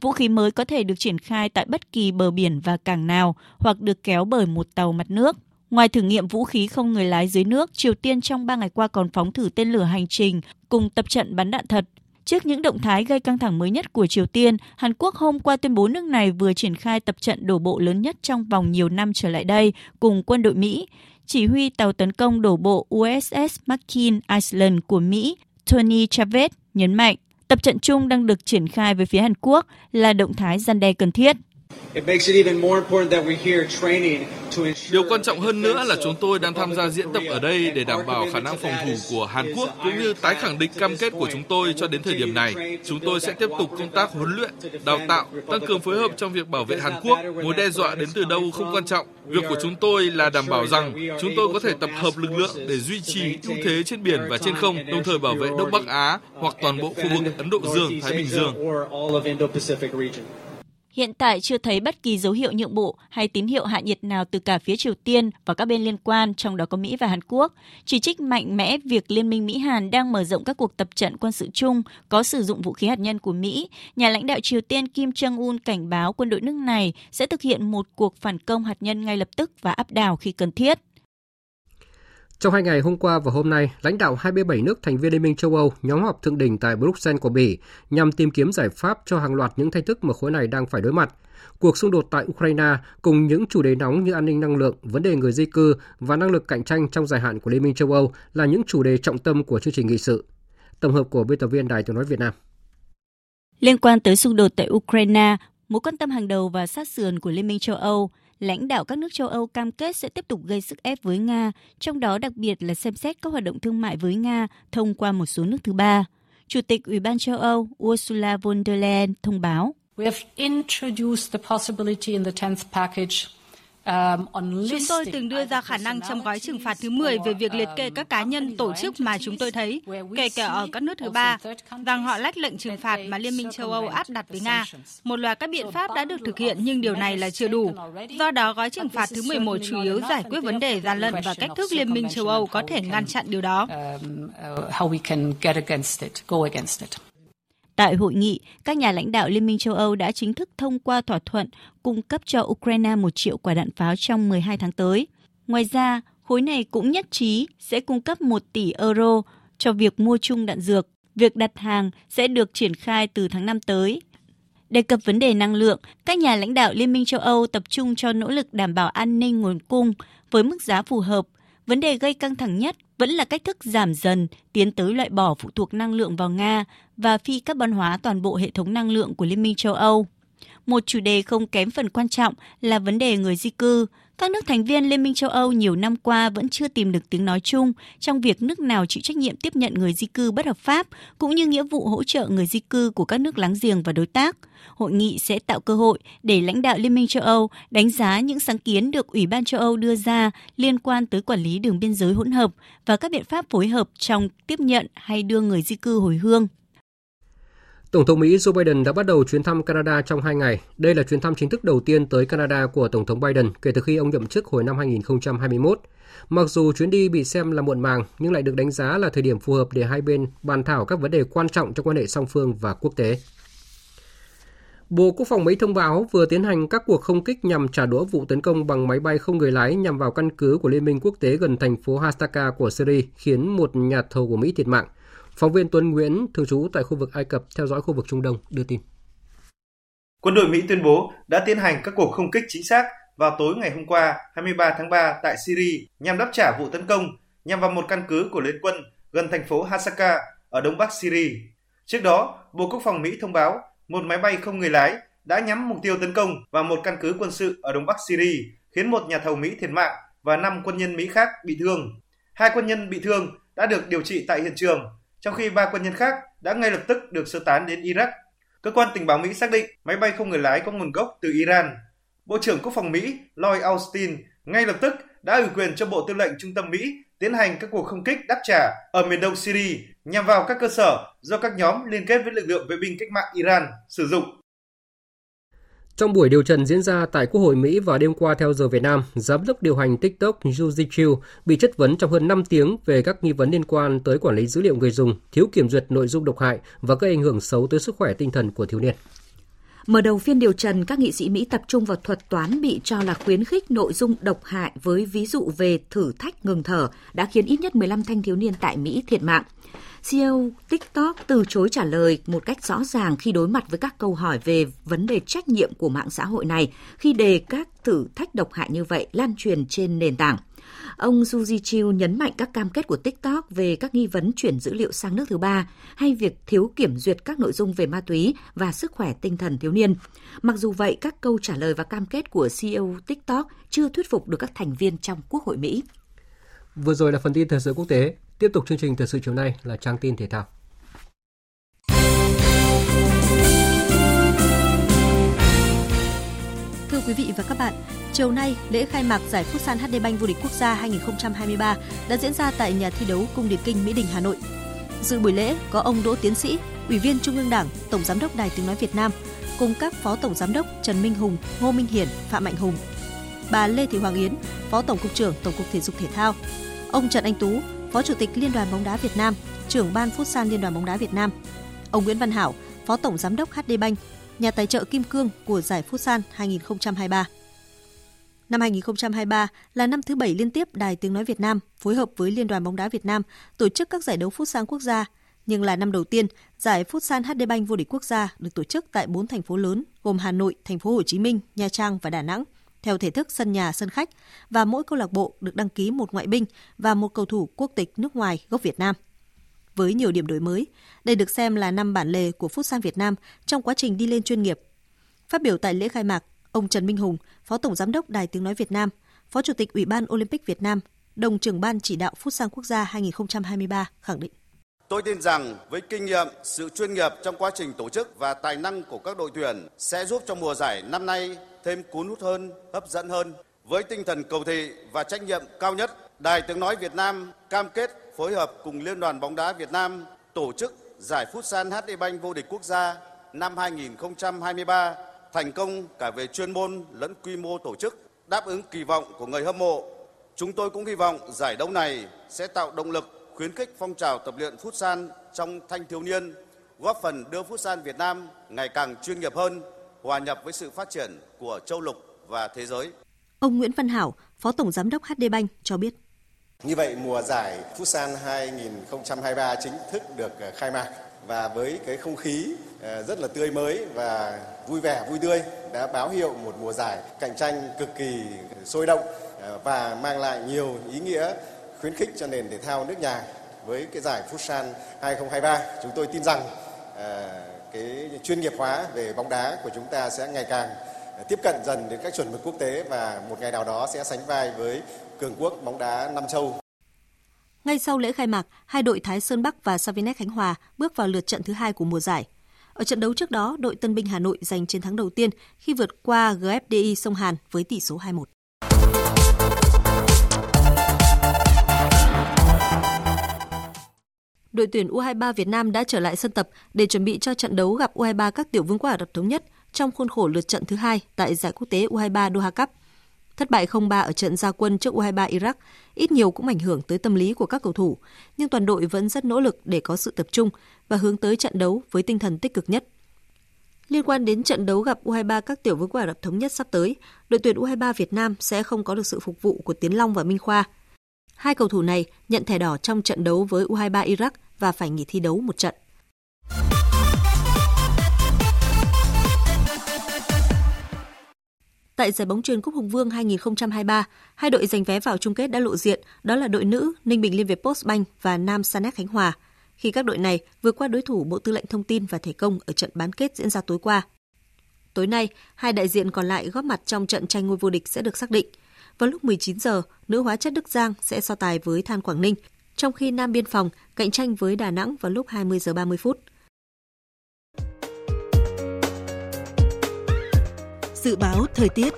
Vũ khí mới có thể được triển khai tại bất kỳ bờ biển và cảng nào hoặc được kéo bởi một tàu mặt nước. Ngoài thử nghiệm vũ khí không người lái dưới nước, Triều Tiên trong 3 ngày qua còn phóng thử tên lửa hành trình cùng tập trận bắn đạn thật. Trước những động thái gây căng thẳng mới nhất của Triều Tiên, Hàn Quốc hôm qua tuyên bố nước này vừa triển khai tập trận đổ bộ lớn nhất trong vòng nhiều năm trở lại đây cùng quân đội Mỹ. Chỉ huy tàu tấn công đổ bộ USS McKean Island của Mỹ, Tony Chavez, nhấn mạnh tập trận chung đang được triển khai với phía Hàn Quốc là động thái gian đe cần thiết. Điều quan trọng hơn nữa là chúng tôi đang tham gia diễn tập ở đây để đảm bảo khả năng phòng thủ của Hàn Quốc cũng như tái khẳng định cam kết của chúng tôi cho đến thời điểm này. Chúng tôi sẽ tiếp tục công tác huấn luyện, đào tạo, tăng cường phối hợp trong việc bảo vệ Hàn Quốc. Mối đe dọa đến từ đâu không quan trọng. Việc của chúng tôi là đảm bảo rằng chúng tôi có thể tập hợp lực lượng để duy trì ưu thế trên biển và trên không, đồng thời bảo vệ Đông Bắc Á hoặc toàn bộ khu vực Ấn Độ Dương, Thái Bình Dương. Hiện tại chưa thấy bất kỳ dấu hiệu nhượng bộ hay tín hiệu hạ nhiệt nào từ cả phía Triều Tiên và các bên liên quan, trong đó có Mỹ và Hàn Quốc. Chỉ trích mạnh mẽ việc Liên minh Mỹ-Hàn đang mở rộng các cuộc tập trận quân sự chung có sử dụng vũ khí hạt nhân của Mỹ. Nhà lãnh đạo Triều Tiên Kim Jong-un cảnh báo quân đội nước này sẽ thực hiện một cuộc phản công hạt nhân ngay lập tức và áp đảo khi cần thiết. Trong hai ngày hôm qua và hôm nay, lãnh đạo 27 nước thành viên Liên minh châu Âu nhóm họp thượng đỉnh tại Bruxelles của Bỉ nhằm tìm kiếm giải pháp cho hàng loạt những thách thức mà khối này đang phải đối mặt. Cuộc xung đột tại Ukraine cùng những chủ đề nóng như an ninh năng lượng, vấn đề người di cư và năng lực cạnh tranh trong dài hạn của Liên minh châu Âu là những chủ đề trọng tâm của chương trình nghị sự. Tổng hợp của biên tập viên Đài tiếng nói Việt Nam. Liên quan tới xung đột tại Ukraine, mối quan tâm hàng đầu và sát sườn của Liên minh châu Âu – lãnh đạo các nước châu Âu cam kết sẽ tiếp tục gây sức ép với Nga, trong đó đặc biệt là xem xét các hoạt động thương mại với Nga thông qua một số nước thứ ba. Chủ tịch Ủy ban châu Âu Ursula von der Leyen thông báo. We have introduced the possibility in the 10th package Chúng tôi từng đưa ra khả năng trong gói trừng phạt thứ 10 về việc liệt kê các cá nhân, tổ chức mà chúng tôi thấy, kể cả ở các nước thứ ba, rằng họ lách lệnh trừng phạt mà Liên minh châu Âu áp đặt với Nga. Một loạt các biện pháp đã được thực hiện nhưng điều này là chưa đủ. Do đó, gói trừng phạt thứ 11 chủ yếu giải quyết vấn đề gian lận và cách thức Liên minh châu Âu có thể ngăn chặn điều đó. Tại hội nghị, các nhà lãnh đạo Liên minh châu Âu đã chính thức thông qua thỏa thuận cung cấp cho Ukraine một triệu quả đạn pháo trong 12 tháng tới. Ngoài ra, khối này cũng nhất trí sẽ cung cấp 1 tỷ euro cho việc mua chung đạn dược. Việc đặt hàng sẽ được triển khai từ tháng 5 tới. Đề cập vấn đề năng lượng, các nhà lãnh đạo Liên minh châu Âu tập trung cho nỗ lực đảm bảo an ninh nguồn cung với mức giá phù hợp. Vấn đề gây căng thẳng nhất vẫn là cách thức giảm dần, tiến tới loại bỏ phụ thuộc năng lượng vào Nga và phi carbon hóa toàn bộ hệ thống năng lượng của Liên minh châu Âu. Một chủ đề không kém phần quan trọng là vấn đề người di cư. Các nước thành viên Liên minh châu Âu nhiều năm qua vẫn chưa tìm được tiếng nói chung trong việc nước nào chịu trách nhiệm tiếp nhận người di cư bất hợp pháp, cũng như nghĩa vụ hỗ trợ người di cư của các nước láng giềng và đối tác. Hội nghị sẽ tạo cơ hội để lãnh đạo Liên minh châu Âu đánh giá những sáng kiến được Ủy ban châu Âu đưa ra liên quan tới quản lý đường biên giới hỗn hợp và các biện pháp phối hợp trong tiếp nhận hay đưa người di cư hồi hương. Tổng thống Mỹ Joe Biden đã bắt đầu chuyến thăm Canada trong hai ngày. Đây là chuyến thăm chính thức đầu tiên tới Canada của Tổng thống Biden kể từ khi ông nhậm chức hồi năm 2021. Mặc dù chuyến đi bị xem là muộn màng, nhưng lại được đánh giá là thời điểm phù hợp để hai bên bàn thảo các vấn đề quan trọng trong quan hệ song phương và quốc tế. Bộ Quốc phòng Mỹ thông báo vừa tiến hành các cuộc không kích nhằm trả đũa vụ tấn công bằng máy bay không người lái nhằm vào căn cứ của Liên minh quốc tế gần thành phố Hastaka của Syria, khiến một nhà thầu của Mỹ thiệt mạng. Phóng viên Tuấn Nguyễn, thường trú tại khu vực Ai Cập, theo dõi khu vực Trung Đông, đưa tin. Quân đội Mỹ tuyên bố đã tiến hành các cuộc không kích chính xác vào tối ngày hôm qua 23 tháng 3 tại Syria nhằm đáp trả vụ tấn công nhằm vào một căn cứ của Liên quân gần thành phố Hasaka ở đông bắc Syria. Trước đó, Bộ Quốc phòng Mỹ thông báo một máy bay không người lái đã nhắm mục tiêu tấn công vào một căn cứ quân sự ở đông bắc Syria, khiến một nhà thầu Mỹ thiệt mạng và 5 quân nhân Mỹ khác bị thương. Hai quân nhân bị thương đã được điều trị tại hiện trường trong khi ba quân nhân khác đã ngay lập tức được sơ tán đến Iraq. Cơ quan tình báo Mỹ xác định máy bay không người lái có nguồn gốc từ Iran. Bộ trưởng Quốc phòng Mỹ Lloyd Austin ngay lập tức đã ủy quyền cho Bộ Tư lệnh Trung tâm Mỹ tiến hành các cuộc không kích đáp trả ở miền đông Syria nhằm vào các cơ sở do các nhóm liên kết với lực lượng vệ binh cách mạng Iran sử dụng trong buổi điều trần diễn ra tại Quốc hội Mỹ vào đêm qua theo giờ Việt Nam, giám đốc điều hành TikTok Juji Chiu bị chất vấn trong hơn 5 tiếng về các nghi vấn liên quan tới quản lý dữ liệu người dùng, thiếu kiểm duyệt nội dung độc hại và gây ảnh hưởng xấu tới sức khỏe tinh thần của thiếu niên. Mở đầu phiên điều trần, các nghị sĩ Mỹ tập trung vào thuật toán bị cho là khuyến khích nội dung độc hại với ví dụ về thử thách ngừng thở đã khiến ít nhất 15 thanh thiếu niên tại Mỹ thiệt mạng. CEO TikTok từ chối trả lời một cách rõ ràng khi đối mặt với các câu hỏi về vấn đề trách nhiệm của mạng xã hội này khi đề các thử thách độc hại như vậy lan truyền trên nền tảng. Ông Suzy Chiu nhấn mạnh các cam kết của TikTok về các nghi vấn chuyển dữ liệu sang nước thứ ba hay việc thiếu kiểm duyệt các nội dung về ma túy và sức khỏe tinh thần thiếu niên. Mặc dù vậy, các câu trả lời và cam kết của CEO TikTok chưa thuyết phục được các thành viên trong Quốc hội Mỹ. Vừa rồi là phần tin thời sự quốc tế. Tiếp tục chương trình thời sự chiều nay là trang tin thể thao. Và các bạn, chiều nay, lễ khai mạc giải Futsal HD Bank vô địch quốc gia 2023 đã diễn ra tại nhà thi đấu Cung Điển Kinh Mỹ Đình Hà Nội. Dự buổi lễ có ông Đỗ Tiến Sĩ, Ủy viên Trung ương Đảng, Tổng giám đốc Đài Tiếng nói Việt Nam, cùng các phó tổng giám đốc Trần Minh Hùng, Ngô Minh Hiển, Phạm Mạnh Hùng, bà Lê Thị Hoàng Yến, Phó Tổng cục trưởng Tổng cục Thể dục Thể thao, ông Trần Anh Tú, Phó Chủ tịch Liên đoàn bóng đá Việt Nam, trưởng ban Futsal Liên đoàn bóng đá Việt Nam, ông Nguyễn Văn Hảo, Phó Tổng giám đốc HD Bank, nhà tài trợ kim cương của giải Futsal 2023. Năm 2023 là năm thứ bảy liên tiếp Đài Tiếng Nói Việt Nam phối hợp với Liên đoàn bóng đá Việt Nam tổ chức các giải đấu Futsal quốc gia, nhưng là năm đầu tiên giải Futsal HD Bank vô địch quốc gia được tổ chức tại bốn thành phố lớn gồm Hà Nội, Thành phố Hồ Chí Minh, Nha Trang và Đà Nẵng theo thể thức sân nhà sân khách và mỗi câu lạc bộ được đăng ký một ngoại binh và một cầu thủ quốc tịch nước ngoài gốc Việt Nam. Với nhiều điểm đổi mới, đây được xem là năm bản lề của Futsal Việt Nam trong quá trình đi lên chuyên nghiệp. Phát biểu tại lễ khai mạc, ông Trần Minh Hùng, Phó Tổng Giám đốc Đài Tiếng Nói Việt Nam, Phó Chủ tịch Ủy ban Olympic Việt Nam, đồng trưởng ban chỉ đạo Futsal Quốc gia 2023 khẳng định. Tôi tin rằng với kinh nghiệm, sự chuyên nghiệp trong quá trình tổ chức và tài năng của các đội tuyển sẽ giúp cho mùa giải năm nay thêm cuốn hút hơn, hấp dẫn hơn. Với tinh thần cầu thị và trách nhiệm cao nhất, Đài Tiếng Nói Việt Nam cam kết phối hợp cùng Liên đoàn bóng đá Việt Nam tổ chức giải Futsal HD Bank vô địch quốc gia năm 2023 thành công cả về chuyên môn lẫn quy mô tổ chức, đáp ứng kỳ vọng của người hâm mộ. Chúng tôi cũng hy vọng giải đấu này sẽ tạo động lực khuyến khích phong trào tập luyện Futsal trong thanh thiếu niên, góp phần đưa Futsal Việt Nam ngày càng chuyên nghiệp hơn, hòa nhập với sự phát triển của châu lục và thế giới. Ông Nguyễn Văn Hảo, Phó Tổng Giám đốc HD Bank cho biết. Như vậy, mùa giải Futsal 2023 chính thức được ờ, khai mạc và với cái không khí ờ, rất là tươi mới và vui vẻ, vui tươi đã báo hiệu một mùa giải cạnh tranh cực kỳ sôi động ờ, và mang lại nhiều ý nghĩa khuyến khích cho nền thể thao nước nhà. Với cái giải Futsal 2023 chúng tôi tin rằng cái chuyên nghiệp hóa về bóng đá của chúng ta sẽ ngày càng tiếp cận dần đến các chuẩn mực quốc tế và một ngày nào đó sẽ sánh vai với cường quốc bóng đá Nam Châu. Ngay sau lễ khai mạc, hai đội Thái Sơn Bắc và Savinex Khánh Hòa bước vào lượt trận thứ hai của mùa giải. Ở trận đấu trước đó, đội Tân binh Hà Nội giành chiến thắng đầu tiên khi vượt qua GFDI Sông Hàn với tỷ số 2-1. Đội tuyển U23 Việt Nam đã trở lại sân tập để chuẩn bị cho trận đấu gặp U23 các tiểu vương quốc Ả Rập Thống Nhất trong khuôn khổ lượt trận thứ hai tại giải quốc tế U23 Doha Cup – Thất bại 0-3 ở trận gia quân trước U23 Iraq ít nhiều cũng ảnh hưởng tới tâm lý của các cầu thủ, nhưng toàn đội vẫn rất nỗ lực để có sự tập trung và hướng tới trận đấu với tinh thần tích cực nhất. Liên quan đến trận đấu gặp U23 các tiểu vương quốc Ả Rập Thống Nhất sắp tới, đội tuyển U23 Việt Nam sẽ không có được sự phục vụ của Tiến Long và Minh Khoa. Hai cầu thủ này nhận thẻ đỏ trong trận đấu với U23 Iraq và phải nghỉ thi đấu một trận. Tại giải bóng truyền Cúp Hùng Vương 2023, hai đội giành vé vào chung kết đã lộ diện, đó là đội nữ Ninh Bình Liên Việt Postbank và Nam Sanet Khánh Hòa, khi các đội này vượt qua đối thủ Bộ Tư lệnh Thông tin và Thể công ở trận bán kết diễn ra tối qua. Tối nay, hai đại diện còn lại góp mặt trong trận tranh ngôi vô địch sẽ được xác định. Vào lúc 19 giờ, nữ hóa chất Đức Giang sẽ so tài với Than Quảng Ninh, trong khi Nam Biên Phòng cạnh tranh với Đà Nẵng vào lúc 20 giờ 30 phút. Dự báo thời tiết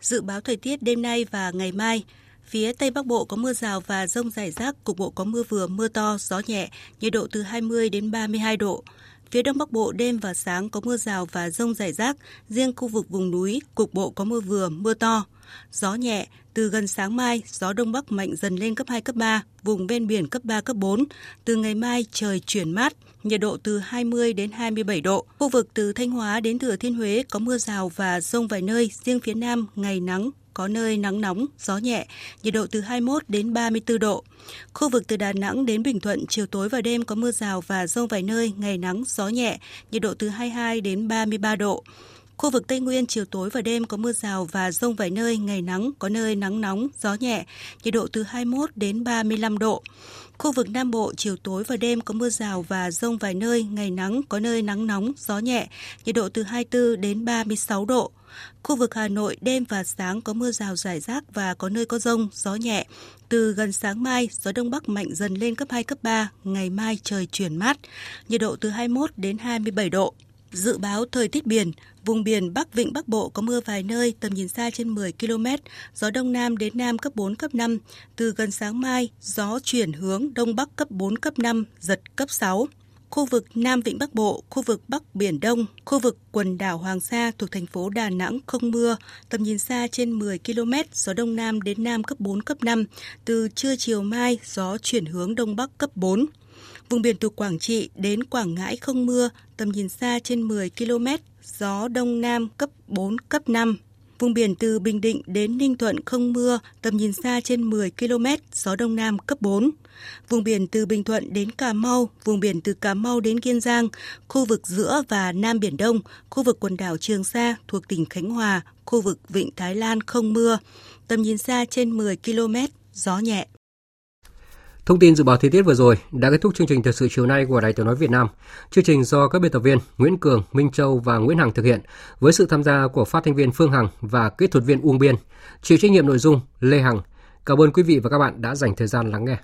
Dự báo thời tiết đêm nay và ngày mai, phía Tây Bắc Bộ có mưa rào và rông rải rác, cục bộ có mưa vừa, mưa to, gió nhẹ, nhiệt độ từ 20 đến 32 độ. Phía Đông Bắc Bộ đêm và sáng có mưa rào và rông rải rác, riêng khu vực vùng núi, cục bộ có mưa vừa, mưa to. Gió nhẹ, từ gần sáng mai, gió Đông Bắc mạnh dần lên cấp 2, cấp 3, vùng ven biển cấp 3, cấp 4. Từ ngày mai trời chuyển mát, nhiệt độ từ 20 đến 27 độ. Khu vực từ Thanh Hóa đến Thừa Thiên Huế có mưa rào và rông vài nơi, riêng phía Nam ngày nắng, có nơi nắng nóng, gió nhẹ, nhiệt độ từ 21 đến 34 độ. Khu vực từ Đà Nẵng đến Bình Thuận chiều tối và đêm có mưa rào và rông vài nơi, ngày nắng, gió nhẹ, nhiệt độ từ 22 đến 33 độ. Khu vực Tây Nguyên chiều tối và đêm có mưa rào và rông vài nơi, ngày nắng, có nơi nắng nóng, gió nhẹ, nhiệt độ từ 21 đến 35 độ. Khu vực Nam Bộ chiều tối và đêm có mưa rào và rông vài nơi, ngày nắng, có nơi nắng nóng, gió nhẹ, nhiệt độ từ 24 đến 36 độ. Khu vực Hà Nội đêm và sáng có mưa rào rải rác và có nơi có rông, gió nhẹ. Từ gần sáng mai, gió Đông Bắc mạnh dần lên cấp 2, cấp 3, ngày mai trời chuyển mát, nhiệt độ từ 21 đến 27 độ. Dự báo thời tiết biển, vùng biển Bắc Vịnh Bắc Bộ có mưa vài nơi, tầm nhìn xa trên 10 km, gió Đông Nam đến Nam cấp 4, cấp 5. Từ gần sáng mai, gió chuyển hướng Đông Bắc cấp 4, cấp 5, giật cấp 6 khu vực Nam Vịnh Bắc Bộ, khu vực Bắc Biển Đông, khu vực quần đảo Hoàng Sa thuộc thành phố Đà Nẵng không mưa, tầm nhìn xa trên 10 km, gió Đông Nam đến Nam cấp 4, cấp 5. Từ trưa chiều mai, gió chuyển hướng Đông Bắc cấp 4. Vùng biển từ Quảng Trị đến Quảng Ngãi không mưa, tầm nhìn xa trên 10 km, gió Đông Nam cấp 4, cấp 5. Vùng biển từ Bình Định đến Ninh Thuận không mưa, tầm nhìn xa trên 10 km, gió Đông Nam cấp 4. Vùng biển từ Bình Thuận đến Cà Mau, vùng biển từ Cà Mau đến Kiên Giang, khu vực giữa và Nam Biển Đông, khu vực quần đảo Trường Sa thuộc tỉnh Khánh Hòa, khu vực Vịnh Thái Lan không mưa, tầm nhìn xa trên 10 km, gió nhẹ. Thông tin dự báo thời tiết vừa rồi đã kết thúc chương trình thời sự chiều nay của Đài Tiếng nói Việt Nam. Chương trình do các biên tập viên Nguyễn Cường, Minh Châu và Nguyễn Hằng thực hiện với sự tham gia của phát thanh viên Phương Hằng và kỹ thuật viên Uông Biên. Chịu trách nhiệm nội dung Lê Hằng. Cảm ơn quý vị và các bạn đã dành thời gian lắng nghe.